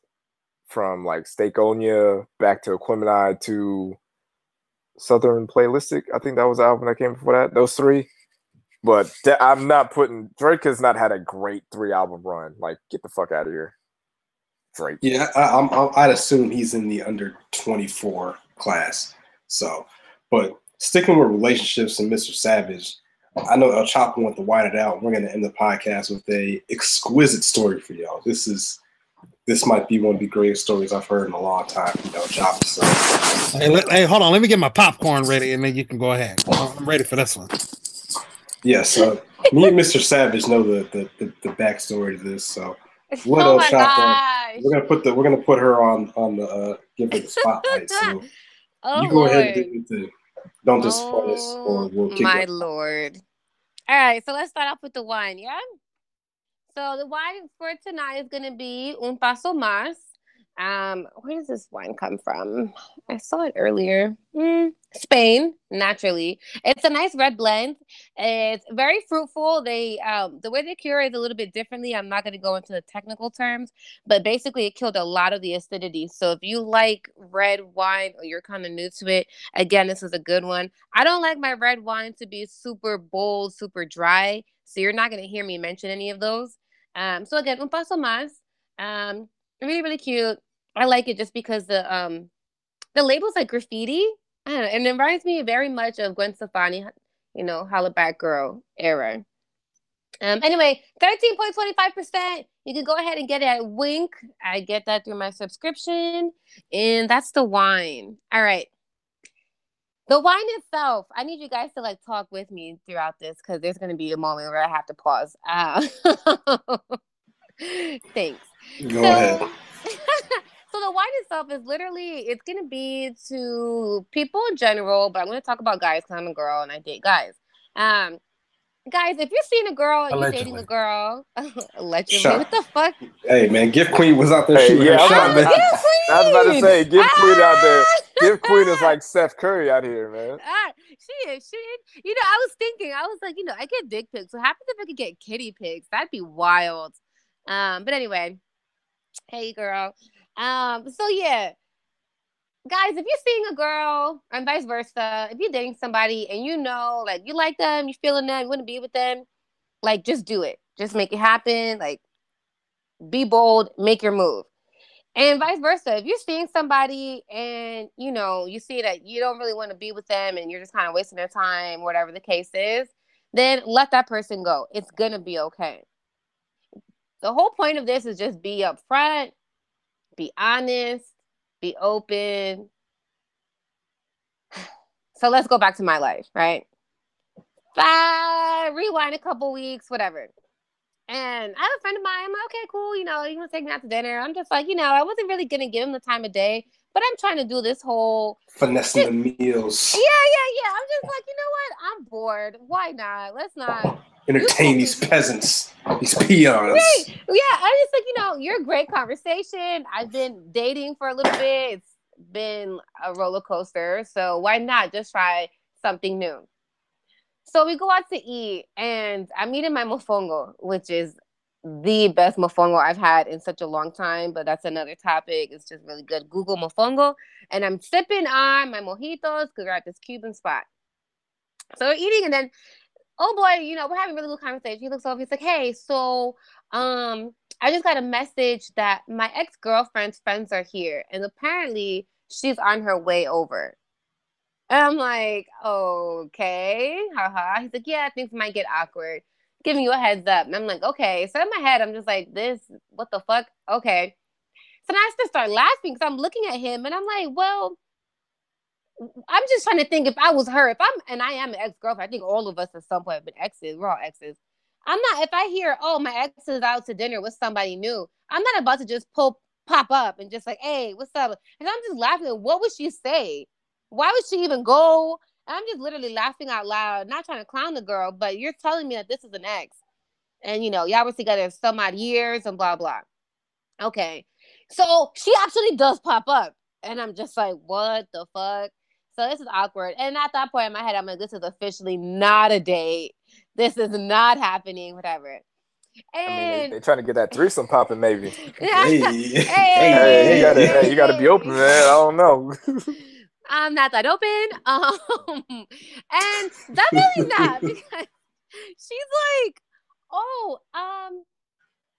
[SPEAKER 3] from like Stankonia back to Aquemini to Southern Playlistic. I think that was the album that came before that. Those three. But I'm not putting Drake has not had a great three album run. Like, get the fuck out of here, Drake.
[SPEAKER 1] Yeah, I'm, I'd assume he's in the under 24 class. So, but sticking with relationships and Mr. Savage, I know El Chapo went to white it out. We're going to end the podcast with a exquisite story for y'all. This is this might be one of the greatest stories I've heard in a long time You know, Chapo. So,
[SPEAKER 4] Hey, let- hey, hold on. Let me get my popcorn ready, and then you can go ahead. I'm ready for this one.
[SPEAKER 1] yes, uh, me and Mr. Savage know the the, the, the backstory to this. So What
[SPEAKER 2] oh
[SPEAKER 1] El
[SPEAKER 2] my
[SPEAKER 1] Chapo?
[SPEAKER 2] gosh.
[SPEAKER 1] we're gonna put the we're gonna put her on on the uh, give her the spotlight. So [laughs]
[SPEAKER 2] Oh
[SPEAKER 1] you go
[SPEAKER 2] Lord.
[SPEAKER 1] ahead and get into don't disappoint us, or we'll kick
[SPEAKER 2] my
[SPEAKER 1] you.
[SPEAKER 2] lord. All right, so let's start off with the wine, yeah? So the wine for tonight is gonna be Un Paso Mas. Um, where does this wine come from? I saw it earlier. Hmm, Spain, naturally. It's a nice red blend. It's very fruitful. They um the way they cure is a little bit differently. I'm not gonna go into the technical terms, but basically it killed a lot of the acidity. So if you like red wine or you're kind of new to it, again, this is a good one. I don't like my red wine to be super bold, super dry. So you're not going to hear me mention any of those. Um, so again, un paso más. Um, really, really cute. I like it just because the um the label's like graffiti. I don't know, and it reminds me very much of Gwen Stefani, you know, Holla Back Girl era. Um, anyway, 13.25%. You can go ahead and get it at Winc. I get that through my subscription. And that's the wine. All right. The wine itself, I need you guys to like talk with me throughout this because there's going to be a moment where I have to pause. Uh, [laughs] thanks.
[SPEAKER 1] Go ahead. [laughs]
[SPEAKER 2] so the wine itself is literally it's gonna be to people in general, but I'm gonna talk about guys because I'm a girl and I date guys. Um, guys, if you're seeing a girl and you're dating a girl, [laughs] allegedly, Shut. what the fuck?
[SPEAKER 1] Hey man, Gift Queen was out there hey, shooting yeah, her shot,
[SPEAKER 3] man. I was about to say, Gift ah! Queen out there. [laughs] Gift Queen is like Steph Curry out here, man.
[SPEAKER 2] Ah, she is. She, is. you know, I was thinking, I was like, you know, I get dick pics. So happens if I could get kitty pics? That'd be wild. Um, but anyway, hey girl. Um, so yeah, guys, if you're seeing a girl and vice versa, if you're dating somebody and you know, like you like them, you're feeling them, you want to be with them, like just do it. Just make it happen. Like be bold, make your move. And vice versa. If you're seeing somebody and you know, you see that you don't really want to be with them and you're just kind of wasting their time, whatever the case is, then let that person go. It's gonna be okay. The whole point of this is just be upfront, be honest, be open. So let's go back to my life, right? Bye. Rewind a couple weeks, whatever. And I have a friend of mine. I'm like, okay, cool. You know, you want to take me out to dinner? I'm just like, you know, I wasn't really gonna give him the time of day, but I'm trying to do this whole
[SPEAKER 1] finessing the meals.
[SPEAKER 2] Yeah, yeah, yeah. I'm just like, you know what? I'm bored. Why not? Let's not oh,
[SPEAKER 1] entertain these peasants, these peons.
[SPEAKER 2] Right. Yeah, I just like, you know, you're a great conversation. I've been dating for a little bit. It's been a roller coaster. So why not just try something new? So we go out to eat and I'm eating my mofongo, which is the best mofongo I've had in such a long time, but that's another topic. It's just really good. Google mofongo. And I'm sipping on my mojitos because we're at this Cuban spot. So we're eating and then oh boy, you know, we're having a really good conversation. He looks over, he's like, hey, so um, I just got a message that my ex-girlfriend's friends are here, and apparently she's on her way over. And I'm like, okay, haha. He's like, yeah, things might get awkward. Giving you a heads up. And I'm like, okay. So in my head, I'm just like, this, what the fuck? Okay. So then I just start laughing because I'm looking at him and I'm like, well, I'm just trying to think if I was her, if I'm, and I am an ex girlfriend, I think all of us at some point have been exes. We're all exes. I'm not, if I hear, oh, my ex is out to dinner with somebody new, I'm not about to just pull, pop up and just like, hey, what's up? And I'm just laughing. What would she say? Why would she even go? And I'm just literally laughing out loud, not trying to clown the girl, but you're telling me that this is an ex. And, you know, y'all were together some odd years and blah, blah. Okay. So she actually does pop up. And I'm just like, what the fuck? So this is awkward. And at that point in my head, I'm like, this is officially not a date. This is not happening, whatever. And I
[SPEAKER 3] mean, they, are trying to get that threesome popping, maybe. [laughs] hey, hey, hey, you gotta, hey, you gotta be open, man. I don't know. [laughs]
[SPEAKER 2] I'm not that open. [laughs] Um, and really not [laughs] because she's like, oh, um,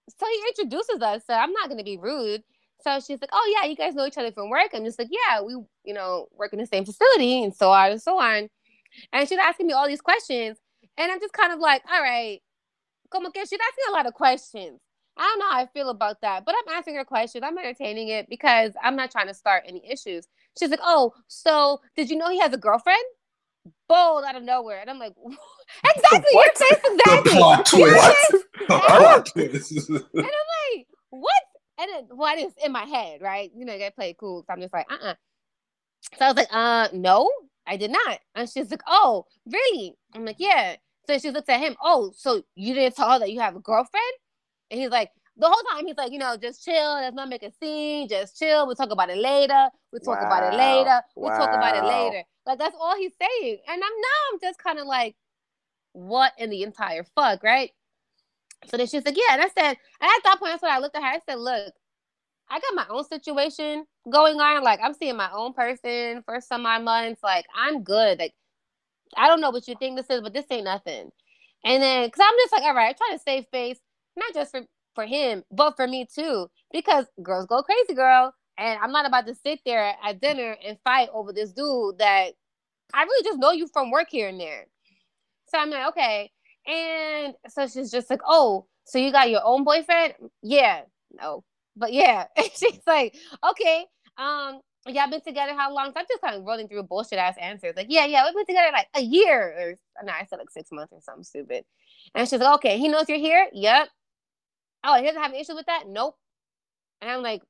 [SPEAKER 2] so he introduces us, so I'm not gonna be rude. So she's like, "Oh yeah, you guys know each other from work." I'm just like, "Yeah, we, you know, work in the same facility and so on and so on." And she's asking me all these questions, and I'm just kind of like, "All right, como que she's asking a lot of questions." I don't know how I feel about that, but I'm answering her questions. I'm entertaining it because I'm not trying to start any issues. She's like, "Oh, so did you know he has a girlfriend?" Bold out of nowhere, and I'm like, "Exactly, what? your face, exactly." The plot twist. Plot twist. and I'm like, "What?" And then, well, it's in my head, right? You know, you gotta play it cool. So I'm just like, uh uh-uh. uh So I was like, uh, no, I did not. And she's like, oh, really? I'm like, yeah. So she looks at him, oh, so you didn't tell her that you have a girlfriend? And he's like, the whole time he's like, you know, just chill. Let's not make a scene. Just chill. We'll talk about it later. We'll talk wow. about it later. We'll wow. talk about it later. Like that's all he's saying. And I'm now I'm just kind of like, what in the entire fuck, right? So then she's like, yeah. And I said, and at that point, that's when I looked at her. I said, look, I got my own situation going on. Like I'm seeing my own person for some odd months. Like I'm good. Like I don't know what you think this is, but this ain't nothing. And then, cause I'm just like, all right, I'm trying to save face, not just for for him, but for me too, because girls go crazy, girl. And I'm not about to sit there at dinner and fight over this dude that I really just know you from work here and there. So I'm like, okay. And so she's just like, oh, so you got your own boyfriend? Yeah. No. But yeah. [laughs] she's like, okay. Um, y'all been together how long? So I'm just kind of rolling through bullshit ass answers. Like, yeah, yeah, we've been together like a year. Or no, I said like six months or something stupid. And she's like, okay, he knows you're here? Yep. Oh, he doesn't have an issue with that? Nope. And I'm like,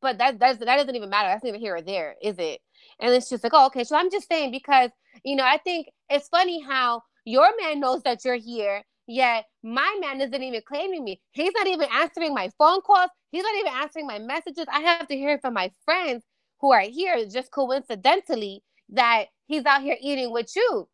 [SPEAKER 2] but that that's, that doesn't even matter. That's neither here or there, is it? And it's just like, oh, okay. So I'm just saying because you know, I think it's funny how your man knows that you're here, yet my man isn't even claiming me. He's not even answering my phone calls. He's not even answering my messages. I have to hear from my friends who are here just coincidentally that he's out here eating with you.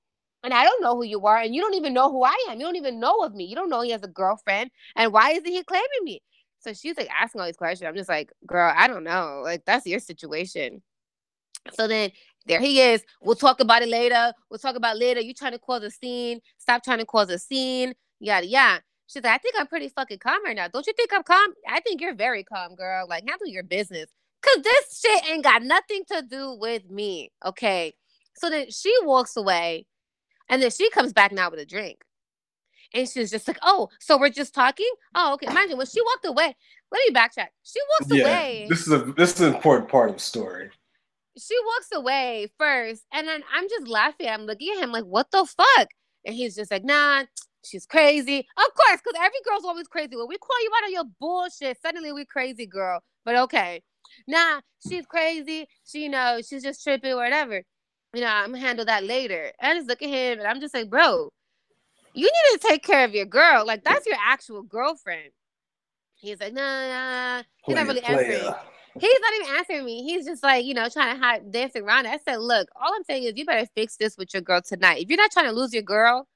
[SPEAKER 2] And I don't know who you are, and you don't even know who I am. You don't even know of me. You don't know he has a girlfriend. And why isn't he claiming me? So she's like asking all these questions. I'm just like, girl, I don't know. Like, that's your situation. So then there he is. We'll talk about it later. We'll talk about later. You trying to cause a scene. Stop trying to cause a scene. Yada yada. She's like, I think I'm pretty fucking calm right now. Don't you think I'm calm? I think you're very calm, girl. Like, handle your business. Cause this shit ain't got nothing to do with me. Okay. So then she walks away and then she comes back now with a drink. And she's just like, oh, so we're just talking? Oh, okay. Imagine when she walked away. Let me backtrack. She walks
[SPEAKER 1] Yeah,
[SPEAKER 2] away.
[SPEAKER 1] this is a this is an important part of the story.
[SPEAKER 2] she walks away first, and then I'm just laughing. I'm looking at him like, what the fuck? And he's just like, nah, she's crazy. Of course, because every girl's always crazy. When we call you out on your bullshit, suddenly we crazy, girl. But okay. Nah, she's crazy. She, you know, she's just tripping or whatever. You know, I'm gonna handle that later. And I just look at him and I'm just like, bro, you need to take care of your girl. Like, that's your actual girlfriend. He's like, nah, nah. He's not
[SPEAKER 1] Player,
[SPEAKER 2] really answering.
[SPEAKER 1] player.
[SPEAKER 2] He's not even answering me. He's just like, you know, trying to hide, dancing around. it. I said, look, all I'm saying is you better fix this with your girl tonight. If you're not trying to lose your girl,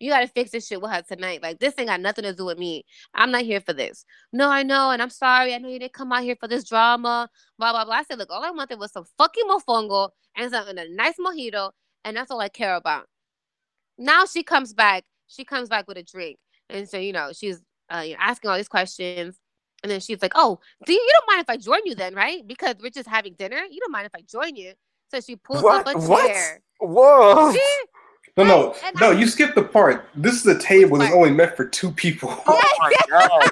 [SPEAKER 2] you got to fix this shit with her tonight. Like, this ain't got nothing to do with me. I'm not here for this. No, I know. And I'm sorry. I know you didn't come out here for this drama. Blah, blah, blah. I said, look, all I wanted was some fucking mofongo and some and a nice mojito. And that's all I care about. Now she comes back. She comes back with a drink. And so, you know, she's uh, you know, asking all these questions. And then she's like, "Oh, do you, you don't mind if I join you then, right? Because we're just having dinner. You don't mind if I join you?" So she pulls
[SPEAKER 3] What?
[SPEAKER 2] up a chair. What?
[SPEAKER 3] Whoa.
[SPEAKER 2] She,
[SPEAKER 1] No, no,
[SPEAKER 2] And-
[SPEAKER 1] no.
[SPEAKER 2] I-
[SPEAKER 1] You skipped the part. This is a table that's only meant for two people.
[SPEAKER 3] Oh my [laughs] god.
[SPEAKER 2] yeah,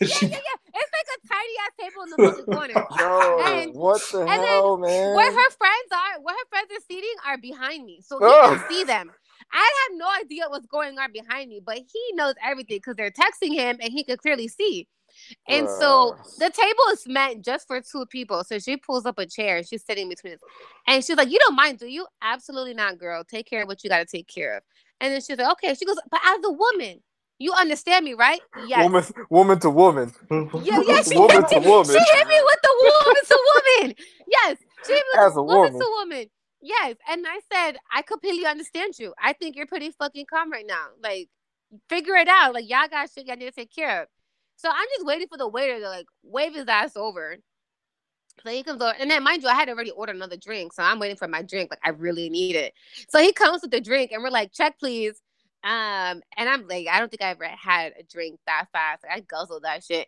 [SPEAKER 2] yeah, yeah. It's like a tiny ass table in the fucking corner. [laughs]
[SPEAKER 3] Yo,
[SPEAKER 2] And-
[SPEAKER 3] what the
[SPEAKER 2] and then
[SPEAKER 3] hell, man?
[SPEAKER 2] Where her friends are, where her friends are seating, are behind me, so he
[SPEAKER 3] Ugh.
[SPEAKER 2] can see them. I have no idea what's going on behind me, but he knows everything because they're texting him, and he could clearly see. And so the table is meant just for two people. So she pulls up a chair and she's sitting between us. And she's like, You don't mind, do you? Absolutely not, girl. Take care of what you got to take care of. And then she's like, Okay. She goes, But as a woman, you understand me, right? Yes.
[SPEAKER 3] Woman, woman to woman.
[SPEAKER 2] Yeah, yeah, she
[SPEAKER 3] woman
[SPEAKER 2] hit
[SPEAKER 3] to woman.
[SPEAKER 2] She hit me with the woman to woman. Yes. She hit me with
[SPEAKER 3] As a
[SPEAKER 2] woman
[SPEAKER 3] woman.
[SPEAKER 2] to woman. Yes. And I said, I completely understand you. I think you're pretty fucking calm right now. Like, figure it out. Like, y'all got shit y'all need to take care of. So I'm just waiting for the waiter to like wave his ass over. So he comes over, and then mind you, I had already ordered another drink, so I'm waiting for my drink. Like I really need it. So he comes with the drink, and we're like, "Check, please." Um, and I'm like, I don't think I ever had a drink that fast. Like, I guzzled that shit,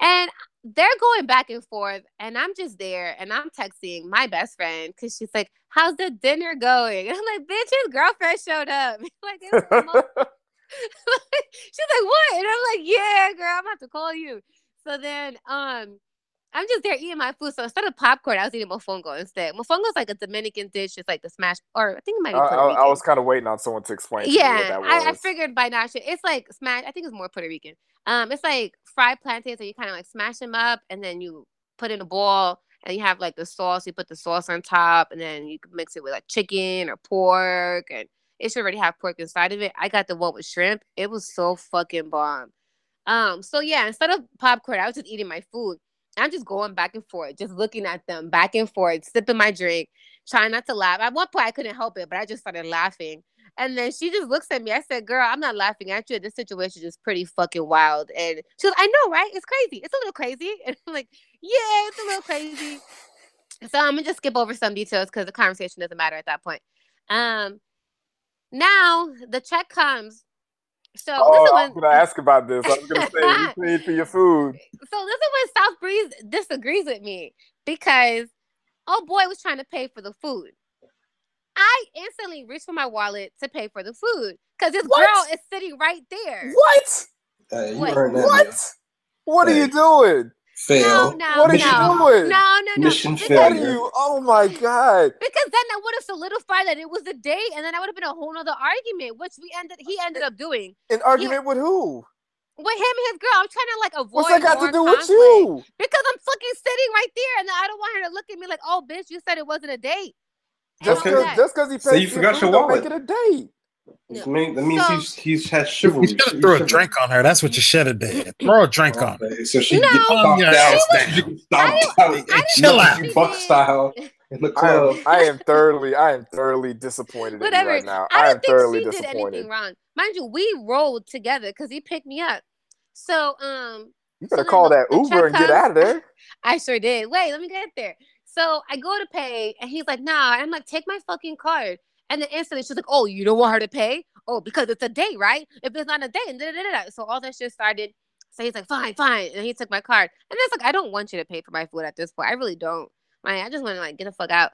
[SPEAKER 2] and they're going back and forth, and I'm just there, and I'm texting my best friend because she's like, "How's the dinner going?" And [laughs] I'm like, "Bitch, his girlfriend showed up." [laughs] like, it was the most [laughs] She's like, what? And I'm like, yeah, girl, I'm gonna have to call you. So then um I'm just there eating my food. So instead of popcorn, I was eating mofongo instead. Mofongo is like a Dominican dish. It's like the smash, or I think it might
[SPEAKER 3] I,
[SPEAKER 2] be Puerto
[SPEAKER 3] I- I
[SPEAKER 2] Rican.
[SPEAKER 3] was kind of waiting on someone to explain. to me
[SPEAKER 2] yeah,
[SPEAKER 3] that
[SPEAKER 2] I, I figured by now. It's like smash. I think it's more Puerto Rican. Um, it's like fried plantains, and you kind of like smash them up, and then you put in a bowl, and you have like the sauce. You put the sauce on top, and then you can mix it with like chicken or pork, and it should already have pork inside of it. I got the one with shrimp. It was so fucking bomb. Um, so yeah, instead of popcorn, I was just eating my food. I'm just going back and forth, just looking at them back and forth, sipping my drink, trying not to laugh. At one point, I couldn't help it, but I just started laughing. And then she just looks at me. I said, "Girl, I'm not laughing at you. This situation is pretty fucking wild." And she goes, "I know, right? It's crazy. It's a little crazy." [laughs] And I'm like, "Yeah, it's a little crazy." So I'm gonna just skip over some details because the conversation doesn't matter at that point. Um, now the check comes. So oh, this
[SPEAKER 3] Oh,
[SPEAKER 2] is
[SPEAKER 3] I
[SPEAKER 2] when
[SPEAKER 3] was gonna ask about this. I was gonna say you [laughs] paid for your food.
[SPEAKER 2] so this is when South Breeze disagrees with me because oh boy was trying to pay for the food. I instantly reached for my wallet to pay for the food because this
[SPEAKER 3] What?
[SPEAKER 2] girl is sitting right there.
[SPEAKER 3] What?
[SPEAKER 1] Hey, you
[SPEAKER 2] Wait,
[SPEAKER 1] earned that.
[SPEAKER 3] What?
[SPEAKER 1] deal.
[SPEAKER 3] What are you doing?
[SPEAKER 2] No,
[SPEAKER 1] Fail.
[SPEAKER 2] no,
[SPEAKER 3] What are
[SPEAKER 2] no,
[SPEAKER 3] you doing?
[SPEAKER 2] no, no, no.
[SPEAKER 1] Mission
[SPEAKER 2] because,
[SPEAKER 1] failure.
[SPEAKER 3] you? Oh my god!
[SPEAKER 2] because then that would have solidified that it was a date, and then that would have been a whole nother argument, which we ended. He ended up doing.
[SPEAKER 3] An argument with who?
[SPEAKER 2] with him and his girl. I'm trying to like avoid.
[SPEAKER 3] What's that got
[SPEAKER 2] more
[SPEAKER 3] to do with you?
[SPEAKER 2] Because I'm fucking sitting right there, and I don't want her to look at me like, "Oh, bitch, you said it wasn't a date."
[SPEAKER 3] Just
[SPEAKER 2] all
[SPEAKER 1] Okay.
[SPEAKER 3] because
[SPEAKER 2] that.
[SPEAKER 3] just because he
[SPEAKER 1] So
[SPEAKER 3] paid
[SPEAKER 1] you forgot your wallet.
[SPEAKER 3] make it a date.
[SPEAKER 1] That means, that means
[SPEAKER 2] So-
[SPEAKER 1] he's he's has
[SPEAKER 4] You
[SPEAKER 1] chivalry.
[SPEAKER 4] should have threw a drink on her. That's what you should have did. Throw a drink on. her.
[SPEAKER 1] So she
[SPEAKER 2] No,
[SPEAKER 1] gets stomped
[SPEAKER 4] your
[SPEAKER 1] out.
[SPEAKER 4] ass
[SPEAKER 1] She
[SPEAKER 4] down.
[SPEAKER 1] gets stomped
[SPEAKER 2] I
[SPEAKER 1] out.
[SPEAKER 2] I didn't
[SPEAKER 4] chill out.
[SPEAKER 2] she
[SPEAKER 1] Buck style in the [laughs]
[SPEAKER 3] I
[SPEAKER 1] club.
[SPEAKER 3] am, I am thoroughly, I am thoroughly disappointed in you
[SPEAKER 2] Whatever.
[SPEAKER 3] right now.
[SPEAKER 2] I
[SPEAKER 3] I
[SPEAKER 2] don't
[SPEAKER 3] am
[SPEAKER 2] think
[SPEAKER 3] thoroughly
[SPEAKER 2] she did
[SPEAKER 3] disappointed.
[SPEAKER 2] anything wrong. Mind you, we rolled together because he picked me up. So um,
[SPEAKER 3] You
[SPEAKER 2] So
[SPEAKER 3] better
[SPEAKER 2] then
[SPEAKER 3] call that Uber
[SPEAKER 2] check
[SPEAKER 3] and get out of there. [laughs]
[SPEAKER 2] I sure did. Wait, let me get there. So I go to pay, and he's like, "Nah." I'm like, "Take my fucking card." And then instantly she's like, "Oh, you don't want her to pay? Oh, because it's a date, right? If it's not a date, and da da da da." So all that shit started. So he's like, "Fine, fine," and he took my card. And it's like, I don't want you to pay for my food at this point. I really don't. Like, I just want to like get the fuck out.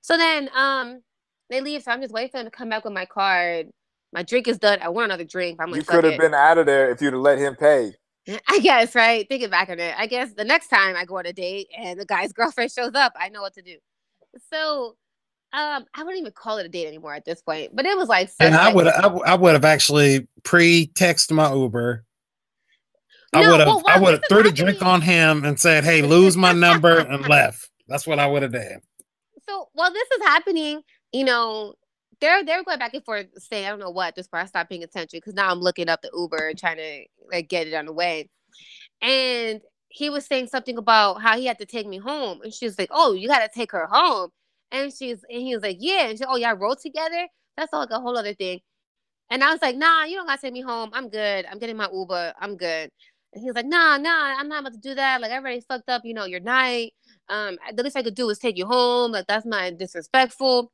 [SPEAKER 2] So then um, they leave. So I'm just waiting for them to come back with my card. My drink is done. I want another drink. I'm like,
[SPEAKER 3] You could have been out of there if you'd have let him pay. [laughs]
[SPEAKER 2] I guess, right? Thinking back on it, I guess the next time I go on a date and the guy's [laughs] girlfriend shows up, I know what to do. So, um, I wouldn't even call it a date anymore at this point. But it was like,
[SPEAKER 4] And I would I, would- I would have actually pre-texted my Uber. I
[SPEAKER 2] No,
[SPEAKER 4] would have
[SPEAKER 2] well,
[SPEAKER 4] I would have threw the drink on him and said, "Hey, lose my number," and [laughs] left. That's what I would have done.
[SPEAKER 2] So while this is happening, you know, they're they're going back and forth saying, I don't know what at this point. I stopped paying attention because now I'm looking up the Uber and trying to like get it on the way. And he was saying something about how he had to take me home. And she's like, Oh, you gotta take her home. And she's and he was like, Yeah. And she, oh, y'all rode together? That's all like a whole other thing. And I was like, nah, you don't gotta take me home. I'm good. I'm getting my Uber. I'm good. And he was like, nah, nah, I'm not about to do that. Like I already fucked up, you know, your night. Um, the least I could do is take you home. Like that's not disrespectful.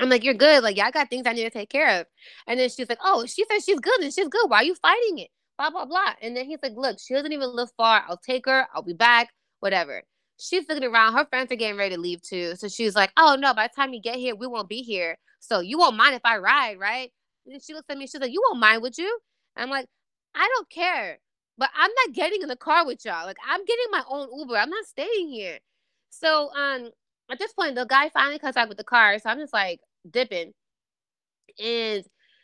[SPEAKER 2] I'm like, you're good. Like, yeah, I got things I need to take care of. And then she's like, oh, she said she's good and she's good. Why are you fighting it? Blah blah blah. And then he's like, look, she doesn't even live far. I'll take her. I'll be back. Whatever. She's looking around. Her friends are getting ready to leave too. So she's like, oh no, by the time you get here, we won't be here. So you won't mind if I ride, right? And she looks at me. She's like, you won't mind, would you? I'm like, I don't care. But I'm not getting in the car with y'all. Like I'm getting my own Uber. I'm not staying here. So um at this point the guy finally comes back with the car. So I'm just like dipping. And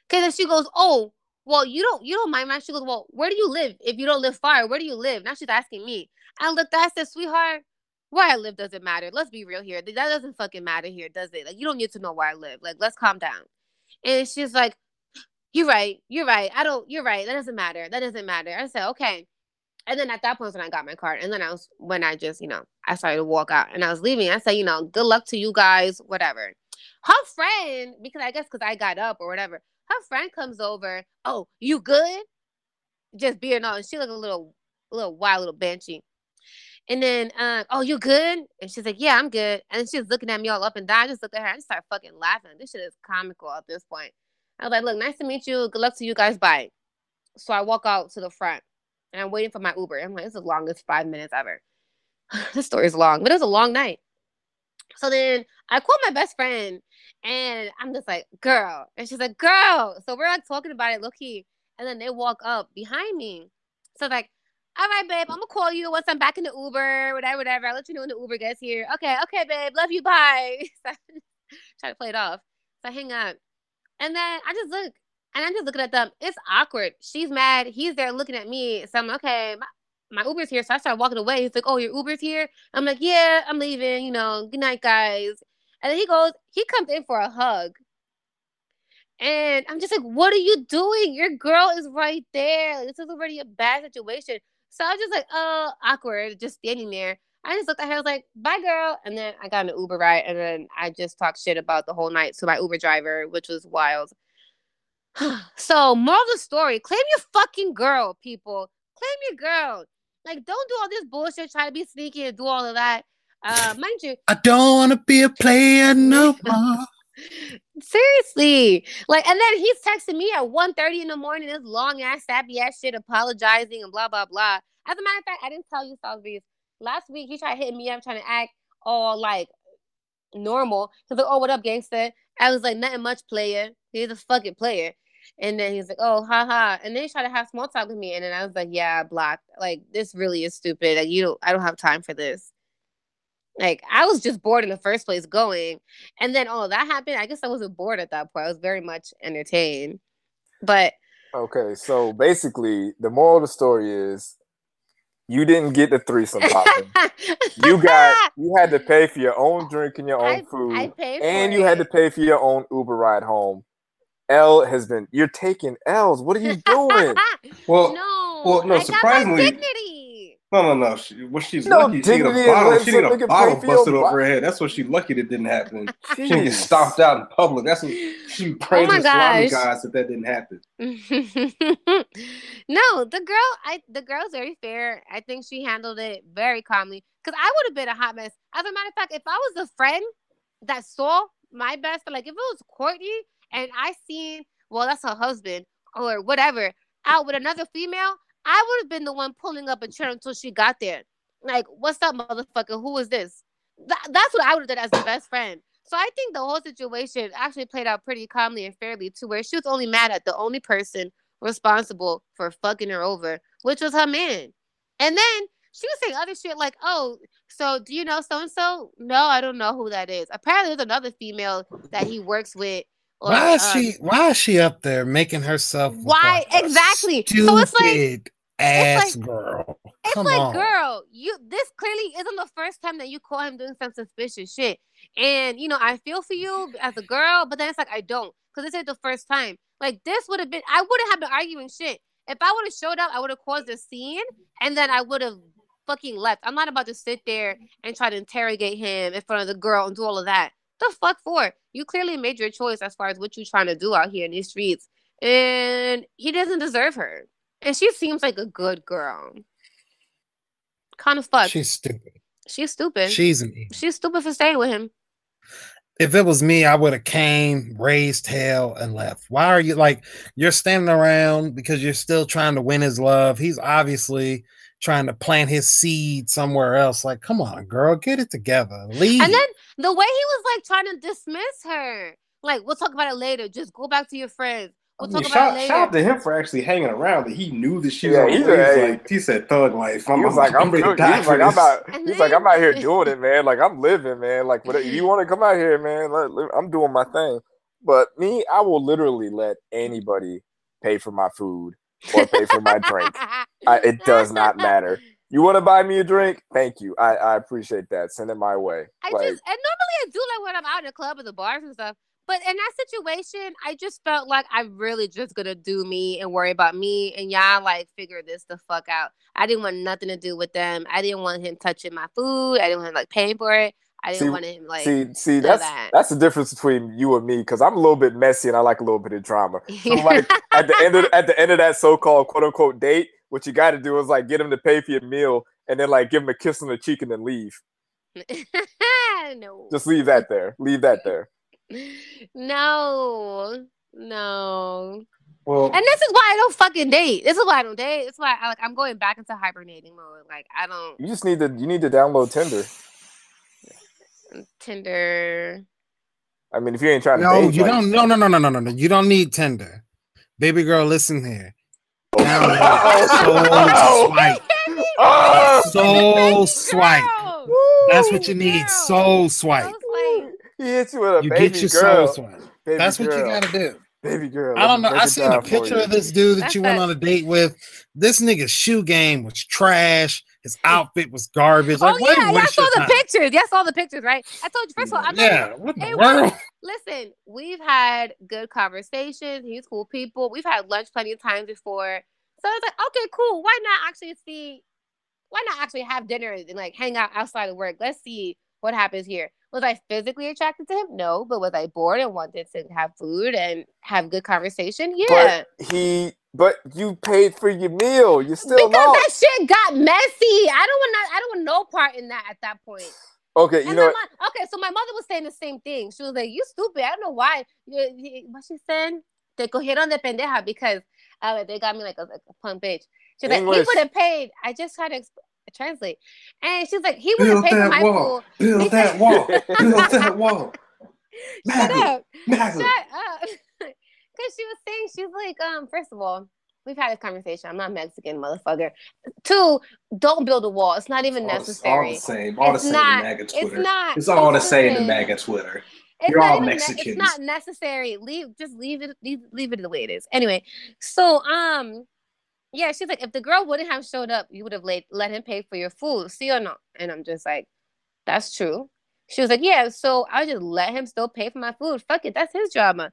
[SPEAKER 2] cause then she goes, Oh, well, you don't you don't mind my she goes, Well, where do you live? If you don't live far, where do you live? Now she's asking me. I looked at her, I said, sweetheart, where I live doesn't matter. Let's be real here. That doesn't fucking matter here, does it? Like you don't need to know where I live. Like let's calm down. And she's like, You're right, you're right. I don't you're right. That doesn't matter. That doesn't matter. I said, Okay. And then at that point when I got my card, and then I was when I just, you know, I started to walk out and I was leaving. I said, you know, good luck to you guys, whatever. Her friend, because I guess because I got up or whatever, her friend comes over. Oh, you good? Just being on. She looked a little, a little wild, a little benchy. And then, um, oh, you good? And she's like, yeah, I'm good. And she's looking at me all up and down. I just looked at her. I just started fucking laughing. This shit is comical at this point. I was like, look, nice to meet you. Good luck to you guys. Bye. So I walk out to the front and I'm waiting for my Uber. I'm like, this is the longest five minutes ever. [laughs] this story is long, but it was a long night. So then I call my best friend and I'm just like, girl. And she's like, girl. So we're like talking about it, low key. And then they walk up behind me. So like, all right, babe, I'm gonna call you once I'm back in the Uber, whatever, whatever. I'll let you know when the Uber gets here. Okay, okay, babe, love you, bye. [laughs] [laughs] Try to play it off. So I hang up. And then I just look and I'm just looking at them. It's awkward. She's mad. He's there looking at me. So I'm okay, my, my Uber's here. So I start walking away. He's like, oh, your Uber's here? I'm like, yeah, I'm leaving. You know, good night, guys. And then he goes, he comes in for a hug. And I'm just like, what are you doing? Your girl is right there. This is already a bad situation. So I was just like, oh, awkward, just standing there. I just looked at her, I was like, bye, girl. And then I got an Uber ride. And then I just talked shit about the whole night to my Uber driver, which was wild. [sighs] so, moral of the story claim your fucking girl, people. Claim your girl. Like, don't do all this bullshit, try to be sneaky and do all of that. Uh, mind you,
[SPEAKER 4] I don't want to be a player no [laughs] more.
[SPEAKER 2] Seriously. Like, and then he's texting me at 1.30 in the morning, this long ass, sappy ass shit, apologizing and blah, blah, blah. As a matter of fact, I didn't tell you, South Breeze. Last week, he tried hitting me up, trying to act all like normal. He's like, oh, what up, gangster? I was like, nothing much, player. He's a fucking player. And then he's like, oh, haha. And then he tried to have small talk with me. And then I was like, yeah, blocked. Like, this really is stupid. Like, you don't, I don't have time for this. Like I was just bored in the first place going. And then all of that happened. I guess I wasn't bored at that point. I was very much entertained. But
[SPEAKER 3] Okay, so basically, the moral of the story is you didn't get the threesome popping. [laughs] you got you had to pay for your own [laughs] drink and your own
[SPEAKER 2] I-
[SPEAKER 3] food,
[SPEAKER 2] I paid for
[SPEAKER 3] and you had to pay for your own Uber ride home. L has been you're taking L's. What are you doing? [laughs]
[SPEAKER 1] Well,
[SPEAKER 2] no,
[SPEAKER 1] well, no,
[SPEAKER 2] I got my
[SPEAKER 1] surprisingly-
[SPEAKER 2] dignity.
[SPEAKER 1] No, no, no. She, what she's
[SPEAKER 3] No
[SPEAKER 1] lucky, she get a bottle. She get a bottle
[SPEAKER 3] pay for your
[SPEAKER 1] busted over her head. That's what she lucky that didn't happen. [laughs] She didn't get stomped out in public. That's what she
[SPEAKER 2] Oh my
[SPEAKER 1] the salami
[SPEAKER 2] gosh.
[SPEAKER 1] guys that that didn't happen. [laughs]
[SPEAKER 2] no, the girl, I the girl's very fair. I think she handled it very calmly. Cause I would have been a hot mess. As a matter of fact, if I was a friend that saw my best, like if it was Courtney and I seen, well, that's her husband or whatever, out with another female, I would have been the one pulling up a chair until she got there. Like, what's up, motherfucker? Who is this? Th- that's what I would have done as the best friend. So I think the whole situation actually played out pretty calmly and fairly to where she was only mad at the only person responsible for fucking her over, which was her man. And then she was saying other shit like, "Oh, so do you know so and so?" No, I don't know who that is. Apparently, there's another female that he works with. or,
[SPEAKER 4] Why is
[SPEAKER 2] um,
[SPEAKER 4] she? Why is she up there making herself?
[SPEAKER 2] Why- exactly.
[SPEAKER 4] Stupid
[SPEAKER 2] So it's like-
[SPEAKER 4] ass
[SPEAKER 2] like-
[SPEAKER 4] girl.
[SPEAKER 2] It's
[SPEAKER 4] Come
[SPEAKER 2] like,
[SPEAKER 4] on.
[SPEAKER 2] girl, you this clearly isn't the first time that you caught him doing some suspicious shit. And you know, I feel for you as a girl, but then it's like I don't, because this is the first time. Like this would have been, I wouldn't have been arguing shit. If I would have showed up, I would have caused a scene, and then I would have fucking left. I'm not about to sit there and try to interrogate him in front of the girl and do all of that. The fuck for? You clearly made your choice as far as what you're trying to do out here in these streets, and he doesn't deserve her. And she seems like a good girl. Kind of fucked.
[SPEAKER 4] She's stupid.
[SPEAKER 2] She's stupid.
[SPEAKER 4] She's idiot.
[SPEAKER 2] She's stupid for staying with him.
[SPEAKER 4] If it was me, I would have came, raised hell, and left. Why are you like you're standing around because you're still trying to win his love? He's obviously trying to plant his seed somewhere else. Like, come on, girl, get it together. Leave.
[SPEAKER 2] And then the way he was like trying to dismiss her, like we'll talk about it later. Just go back to your friends.
[SPEAKER 1] I
[SPEAKER 2] We'll
[SPEAKER 1] mean,
[SPEAKER 2] talk about
[SPEAKER 1] shout,
[SPEAKER 2] it
[SPEAKER 1] shout out to him for actually hanging around. That he knew that she was
[SPEAKER 3] Yeah,
[SPEAKER 1] on
[SPEAKER 3] he's
[SPEAKER 1] the way.
[SPEAKER 3] a-
[SPEAKER 1] He's like, he said thug life. I'm,
[SPEAKER 3] was
[SPEAKER 1] I'm,
[SPEAKER 3] like, I'm,
[SPEAKER 1] ready to die
[SPEAKER 3] He was
[SPEAKER 1] for
[SPEAKER 3] like, I'm out.
[SPEAKER 2] And
[SPEAKER 3] He's like, I'm out here doing it, man. Like I'm living, man. Like, whatever. You want to come out here, man, let, let- I'm doing my thing. But me, I will literally let anybody pay for my food or pay for my drink. I, it does not matter. You want to buy me a drink? Thank you. I, I appreciate that. Send it my way.
[SPEAKER 2] I
[SPEAKER 3] like,
[SPEAKER 2] just and normally I do like when I'm out in the club or the bars and stuff. But in that situation, I just felt like I'm really just gonna do me and worry about me and y'all like figure this the fuck out. I didn't want nothing to do with them. I didn't want him touching my food. I didn't want him like paying for it. I didn't
[SPEAKER 3] See-
[SPEAKER 2] want him like
[SPEAKER 3] see, see, that's
[SPEAKER 2] that.
[SPEAKER 3] that's the difference between you and me because I'm a little bit messy and I like a little bit of drama. So like [laughs] at the end of at the end of that so-called quote unquote date, what you got to do is like get him to pay for your meal and then like give him a kiss on the cheek and then leave. [laughs]
[SPEAKER 2] no.
[SPEAKER 3] Just leave that there. Leave that there.
[SPEAKER 2] No. No.
[SPEAKER 1] Well,
[SPEAKER 2] And this is why I don't fucking date. This is why I don't date. It's why I like I'm going back into hibernating mode. Like I don't
[SPEAKER 3] You just need to you need to download Tinder.
[SPEAKER 2] Tinder.
[SPEAKER 3] I mean, if you ain't trying to
[SPEAKER 4] no,
[SPEAKER 3] date,
[SPEAKER 4] you
[SPEAKER 3] like-
[SPEAKER 4] don't. No, no, no, no, no, no, no. You don't need Tinder. Baby girl, listen here. Download
[SPEAKER 3] Oh, oh
[SPEAKER 4] Soul Swipe.
[SPEAKER 3] Oh!
[SPEAKER 4] Soul Swipe.
[SPEAKER 2] Girl.
[SPEAKER 4] That's what you need.
[SPEAKER 2] Girl.
[SPEAKER 4] Soul Swipe.
[SPEAKER 2] I was like,
[SPEAKER 3] He hits you with a
[SPEAKER 4] You
[SPEAKER 3] baby
[SPEAKER 4] get your
[SPEAKER 3] girl.
[SPEAKER 4] soul swipe.
[SPEAKER 3] Baby
[SPEAKER 4] That's what you gotta do.
[SPEAKER 3] Baby girl.
[SPEAKER 4] I don't know. I seen a picture of this dude that
[SPEAKER 2] That's
[SPEAKER 4] you went
[SPEAKER 2] that-
[SPEAKER 4] on a date with. This nigga's shoe game was trash. His outfit was garbage.
[SPEAKER 2] oh
[SPEAKER 4] Like, why
[SPEAKER 2] yeah, yeah, I saw the
[SPEAKER 4] time?
[SPEAKER 2] pictures. Yeah, I saw the pictures, right? I told you first of all, I'm not
[SPEAKER 4] Yeah, what the
[SPEAKER 2] Hey,
[SPEAKER 4] world?
[SPEAKER 2] listen, we've had good conversations. He's cool people. We've had lunch plenty of times before. So it's like, okay, cool. Why not actually see? Why not actually have dinner and like hang out outside of work? Let's see what happens here. Was I physically attracted to him? No, but was I bored and wanted to have food and have good conversation? Yeah.
[SPEAKER 3] But he, but you paid for your meal. You still
[SPEAKER 2] because that shit got messy. I don't want I don't want no part in that at that point.
[SPEAKER 3] okay, you
[SPEAKER 2] and
[SPEAKER 3] know
[SPEAKER 2] mom, okay, so my mother was saying the same thing. She was like, "You stupid. I don't know why." What she said? Te cogieron de pendeja because uh, they got me like a, like a punk bitch. She's like, "He would have paid." I just had to exp- translate, and she's like, "He would have
[SPEAKER 1] build
[SPEAKER 2] paid for
[SPEAKER 1] that
[SPEAKER 2] my
[SPEAKER 1] wall.
[SPEAKER 2] food." [laughs]
[SPEAKER 1] Build that wall. Build that wall.
[SPEAKER 2] Shut up! [laughs] Shut up! Because she was saying, she's like, um, first of all. We've had this conversation. I'm not Mexican, motherfucker. Two, don't build a wall. It's not even
[SPEAKER 1] All
[SPEAKER 2] necessary.
[SPEAKER 1] All the same. All
[SPEAKER 2] It's
[SPEAKER 1] the same
[SPEAKER 2] not.
[SPEAKER 1] MAGA
[SPEAKER 2] It's
[SPEAKER 1] Twitter.
[SPEAKER 2] not.
[SPEAKER 1] It's all the same in MAGA Twitter.
[SPEAKER 2] It's
[SPEAKER 1] You're all
[SPEAKER 2] even ne- it's not necessary. Leave just leave it leave, leave it the way it is. Anyway, so um yeah, she's like, if the girl wouldn't have showed up, you would have let let him pay for your food, see or not? And I'm just like, that's true. She was like, yeah, so I just let him still pay for my food. Fuck it, that's his drama.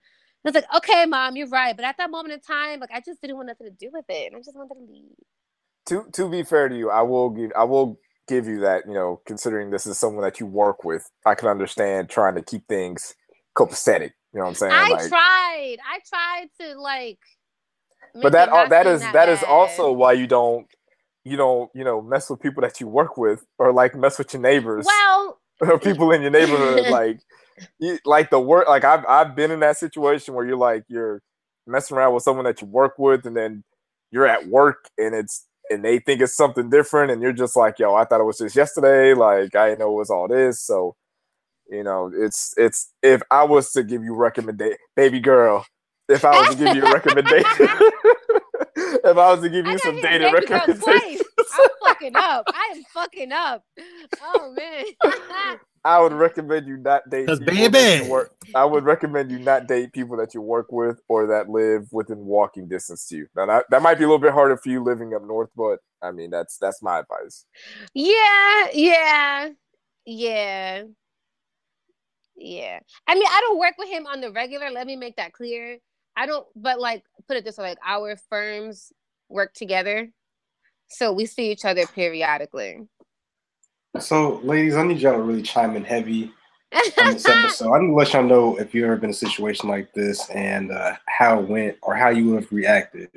[SPEAKER 2] I was like, okay, mom, you're right. But at that moment in time, like I just didn't want nothing to do with it. And I just wanted to leave.
[SPEAKER 3] to to be fair to you, I will give I will give you that. You know, considering this is someone that you work with, I can understand trying to keep things copacetic. You know what I'm saying?
[SPEAKER 2] I
[SPEAKER 3] Like,
[SPEAKER 2] tried. I tried to like
[SPEAKER 3] but that
[SPEAKER 2] not
[SPEAKER 3] that is that is also why you don't you don't you know mess with people that you work with or like mess with your neighbors.
[SPEAKER 2] Well [laughs]
[SPEAKER 3] or people in your neighborhood [laughs] like you, like the work like I've I've been in that situation where you're like you're messing around with someone that you work with and then you're at work and it's and they think it's something different and you're just like yo I thought it was just yesterday. Like I didn't know it was all this. So you know it's it's if I was to give you recommendation baby girl if I was to give you a recommendation [laughs] if I was to give you some
[SPEAKER 2] hit
[SPEAKER 3] dating
[SPEAKER 2] baby
[SPEAKER 3] recommendations.
[SPEAKER 2] I'm fucking up. I am fucking up. Oh man. [laughs]
[SPEAKER 3] I would recommend you not date
[SPEAKER 4] 'Cause
[SPEAKER 3] people that
[SPEAKER 4] baby.
[SPEAKER 3] you work. I would recommend you not date people that you work with or that live within walking distance to you. Now that, that might be a little bit harder for you living up north, but I mean that's that's my advice.
[SPEAKER 2] yeah, yeah, yeah. Yeah. I mean, I don't work with him on the regular. Let me make that clear. I don't, but like, put it this way like, our firms work together. So we see each other periodically.
[SPEAKER 1] So, ladies, I need y'all to really chime in heavy on this episode. I need to let y'all know if you've ever been in a situation like this and uh, how it went or how you would have reacted.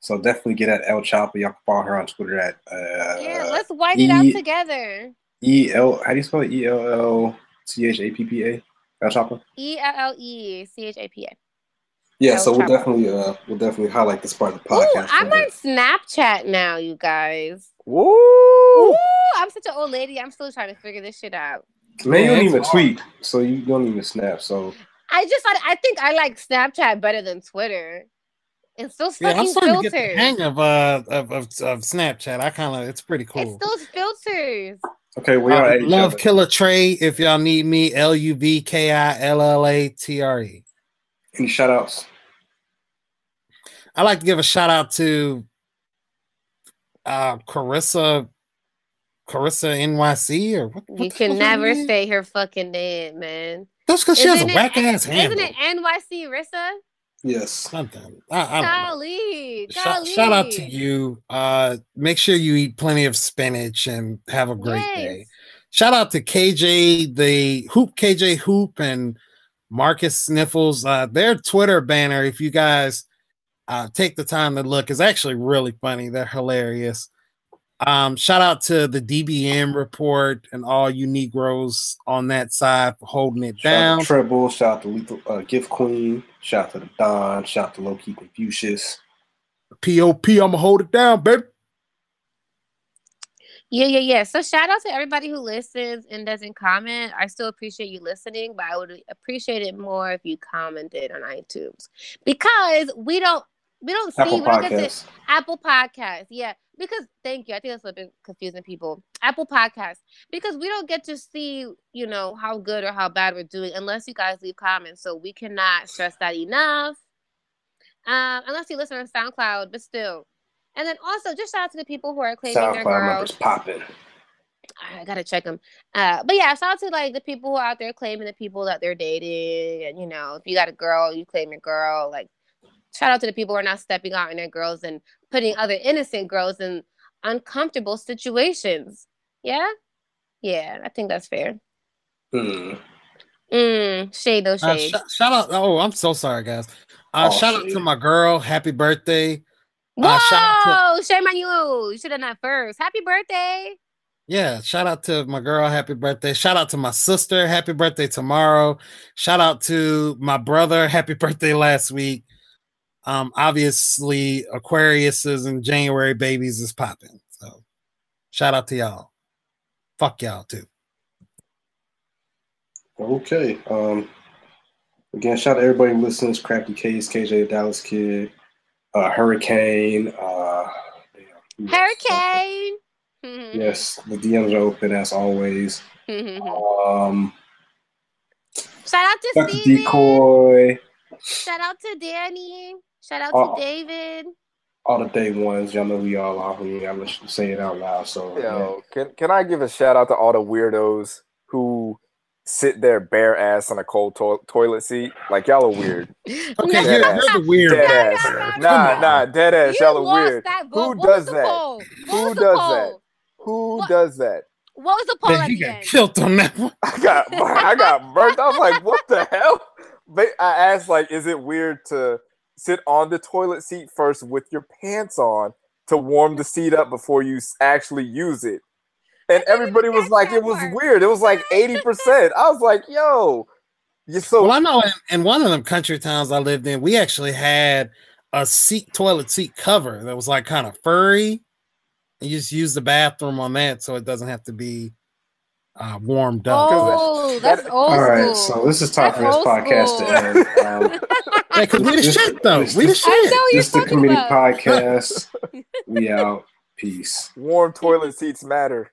[SPEAKER 1] So definitely get at El Chopper. Y'all can follow her on Twitter at uh,
[SPEAKER 2] yeah, let's white it out
[SPEAKER 1] E-
[SPEAKER 2] together.
[SPEAKER 1] E L. How do you spell it? E L L T H A P P A. El Chopper.
[SPEAKER 2] E L L E C H A P A.
[SPEAKER 1] Yeah. So we'll definitely uh we'll definitely highlight this part of the
[SPEAKER 2] Ooh,
[SPEAKER 1] podcast.
[SPEAKER 2] I'm on Snapchat now, you guys.
[SPEAKER 3] Woo!
[SPEAKER 2] Ooh, I'm such an old lady. I'm still trying to figure this shit out.
[SPEAKER 1] Man, you don't even tweet, so you don't even snap. So
[SPEAKER 2] I just thought I think I like Snapchat better than Twitter. It's those
[SPEAKER 4] Yeah, I'm
[SPEAKER 2] fucking
[SPEAKER 4] starting to get the hang of uh of, of, of Snapchat. I kind of it's pretty cool.
[SPEAKER 2] It's those filters.
[SPEAKER 1] okay, we are
[SPEAKER 4] Uh, love. Killer Trey. If y'all need me, L U V K I L L A T R E.
[SPEAKER 1] Any shout outs?
[SPEAKER 4] I like to give a shout out to uh Carissa Carissa NYC or what, what
[SPEAKER 2] you can never
[SPEAKER 4] name?
[SPEAKER 2] say her fucking name, man.
[SPEAKER 4] That's because she has a
[SPEAKER 2] Isn't
[SPEAKER 4] whack ass hand.
[SPEAKER 2] Isn't
[SPEAKER 4] handle.
[SPEAKER 2] it NYC Rissa?
[SPEAKER 1] Yes.
[SPEAKER 4] Something. I, I don't know.
[SPEAKER 2] Golly,
[SPEAKER 4] Shout,
[SPEAKER 2] golly.
[SPEAKER 4] shout out to you. Uh, make sure you eat plenty of spinach and have a great
[SPEAKER 2] Yes.
[SPEAKER 4] day. Shout out to KJ, the Hoop KJ Hoop and Marcus Sniffles. Uh, their Twitter banner, if you guys uh, take the time to look, is actually really funny. They're hilarious. Um, shout out to the DBM report and all you Negroes on that side for holding it
[SPEAKER 1] Shout
[SPEAKER 4] down.
[SPEAKER 1] out to Treble. Shout out to Lethal uh, Gift Queen. Shout out to the Don. Shout out to Low Key Confucius.
[SPEAKER 4] POP, I'm gonna hold it down, baby.
[SPEAKER 2] Yeah, yeah, yeah. So shout out to everybody who listens and doesn't comment. I still appreciate you listening, but I would appreciate it more if you commented on iTunes because we don't we don't see
[SPEAKER 1] Apple
[SPEAKER 2] we don't get to Apple Podcast. Yeah, because thank you. I think that's what's been confusing people. Apple Podcast because we don't get to see you know how good or how bad we're doing unless you guys leave comments. So we cannot stress that enough. Um, unless you listen on SoundCloud, but still. And then also just shout out to the people who are claiming their
[SPEAKER 1] SoundCloud
[SPEAKER 2] girls.
[SPEAKER 1] numbers popping.
[SPEAKER 2] I gotta check them. Uh, but yeah, shout out to like the people who are out there claiming the people that they're dating, and you know, if you got a girl, you claim your girl. Like, shout out to the people who are not stepping out on their girls and putting other innocent girls in uncomfortable situations. Yeah, yeah, I think that's fair.
[SPEAKER 1] Hmm.
[SPEAKER 2] Mm, shade those
[SPEAKER 4] Uh,
[SPEAKER 2] shades.
[SPEAKER 4] sh- shout out! Oh, I'm so sorry, guys. Uh,
[SPEAKER 1] Oh,
[SPEAKER 4] shout out to my girl. Happy birthday!
[SPEAKER 2] Whoa,
[SPEAKER 4] uh, shout out
[SPEAKER 2] shame on you. You should have done that first. Happy birthday.
[SPEAKER 4] Yeah, shout out to my girl. Happy birthday! Shout out to my sister. Happy birthday tomorrow. Shout out to my brother. Happy [laughs] birthday last week. Um, obviously Aquarius's and January babies is popping. So, shout out to y'all. Fuck y'all too.
[SPEAKER 1] Okay. Um. Again, shout out to everybody listening, listens. Crafty Case, KJ Dallas Kid, uh, Hurricane. Uh, damn, who else?
[SPEAKER 2] Hurricane. [laughs]
[SPEAKER 1] Yes, the DMs are open as always.
[SPEAKER 2] shout [laughs]
[SPEAKER 1] Um,
[SPEAKER 2] Shout out to
[SPEAKER 1] Dr.
[SPEAKER 2] Steven.
[SPEAKER 1] Decoy,
[SPEAKER 2] Shout out to Danny. Shout out to David.
[SPEAKER 1] all the day ones. Y'all know who y'all are. Who y'all let you say it out loud. So yeah.
[SPEAKER 3] Yo, can can I give a shout out to all the weirdos who sit their bare ass on a cold to- toilet seat? Like y'all are [laughs] weird.
[SPEAKER 4] Okay,
[SPEAKER 3] Dead
[SPEAKER 4] you're,
[SPEAKER 3] ass.
[SPEAKER 4] you're the weird.
[SPEAKER 3] Dead
[SPEAKER 4] one.
[SPEAKER 3] ass.
[SPEAKER 4] Come
[SPEAKER 3] Nah,
[SPEAKER 4] on.
[SPEAKER 3] nah, dead ass.
[SPEAKER 2] You
[SPEAKER 3] Y'all are weird. Who does that? Who does that? Who
[SPEAKER 2] What-
[SPEAKER 3] does that?
[SPEAKER 2] What was the poll
[SPEAKER 4] Man,
[SPEAKER 2] at
[SPEAKER 4] got
[SPEAKER 2] end?
[SPEAKER 4] killed on that one. [laughs]
[SPEAKER 3] I got [laughs] I got burnt. I was like, what the hell? But I asked, like, is it weird to sit on the toilet seat first with your pants on to warm the seat up before you actually use it? And everybody was like, it was weird. It was like 80%. I was like, yo. you're so
[SPEAKER 4] Well, I know in, in one of them country towns I lived in, we actually had a seat toilet seat cover that was like kind of furry. And you just use the bathroom on that so it doesn't have to be uh, warmed up.
[SPEAKER 2] Oh, that's
[SPEAKER 3] that-
[SPEAKER 2] old
[SPEAKER 1] All right,
[SPEAKER 2] school.
[SPEAKER 1] so this is time for this podcast
[SPEAKER 2] school.
[SPEAKER 1] to end. Um, [laughs]
[SPEAKER 4] Yeah, because we the shit though.
[SPEAKER 1] this-
[SPEAKER 4] We the
[SPEAKER 1] this-
[SPEAKER 2] I
[SPEAKER 4] shit.
[SPEAKER 2] know you're
[SPEAKER 1] this is the committee
[SPEAKER 2] about.
[SPEAKER 1] podcast. We out. Peace.
[SPEAKER 3] warm toilet seats matter.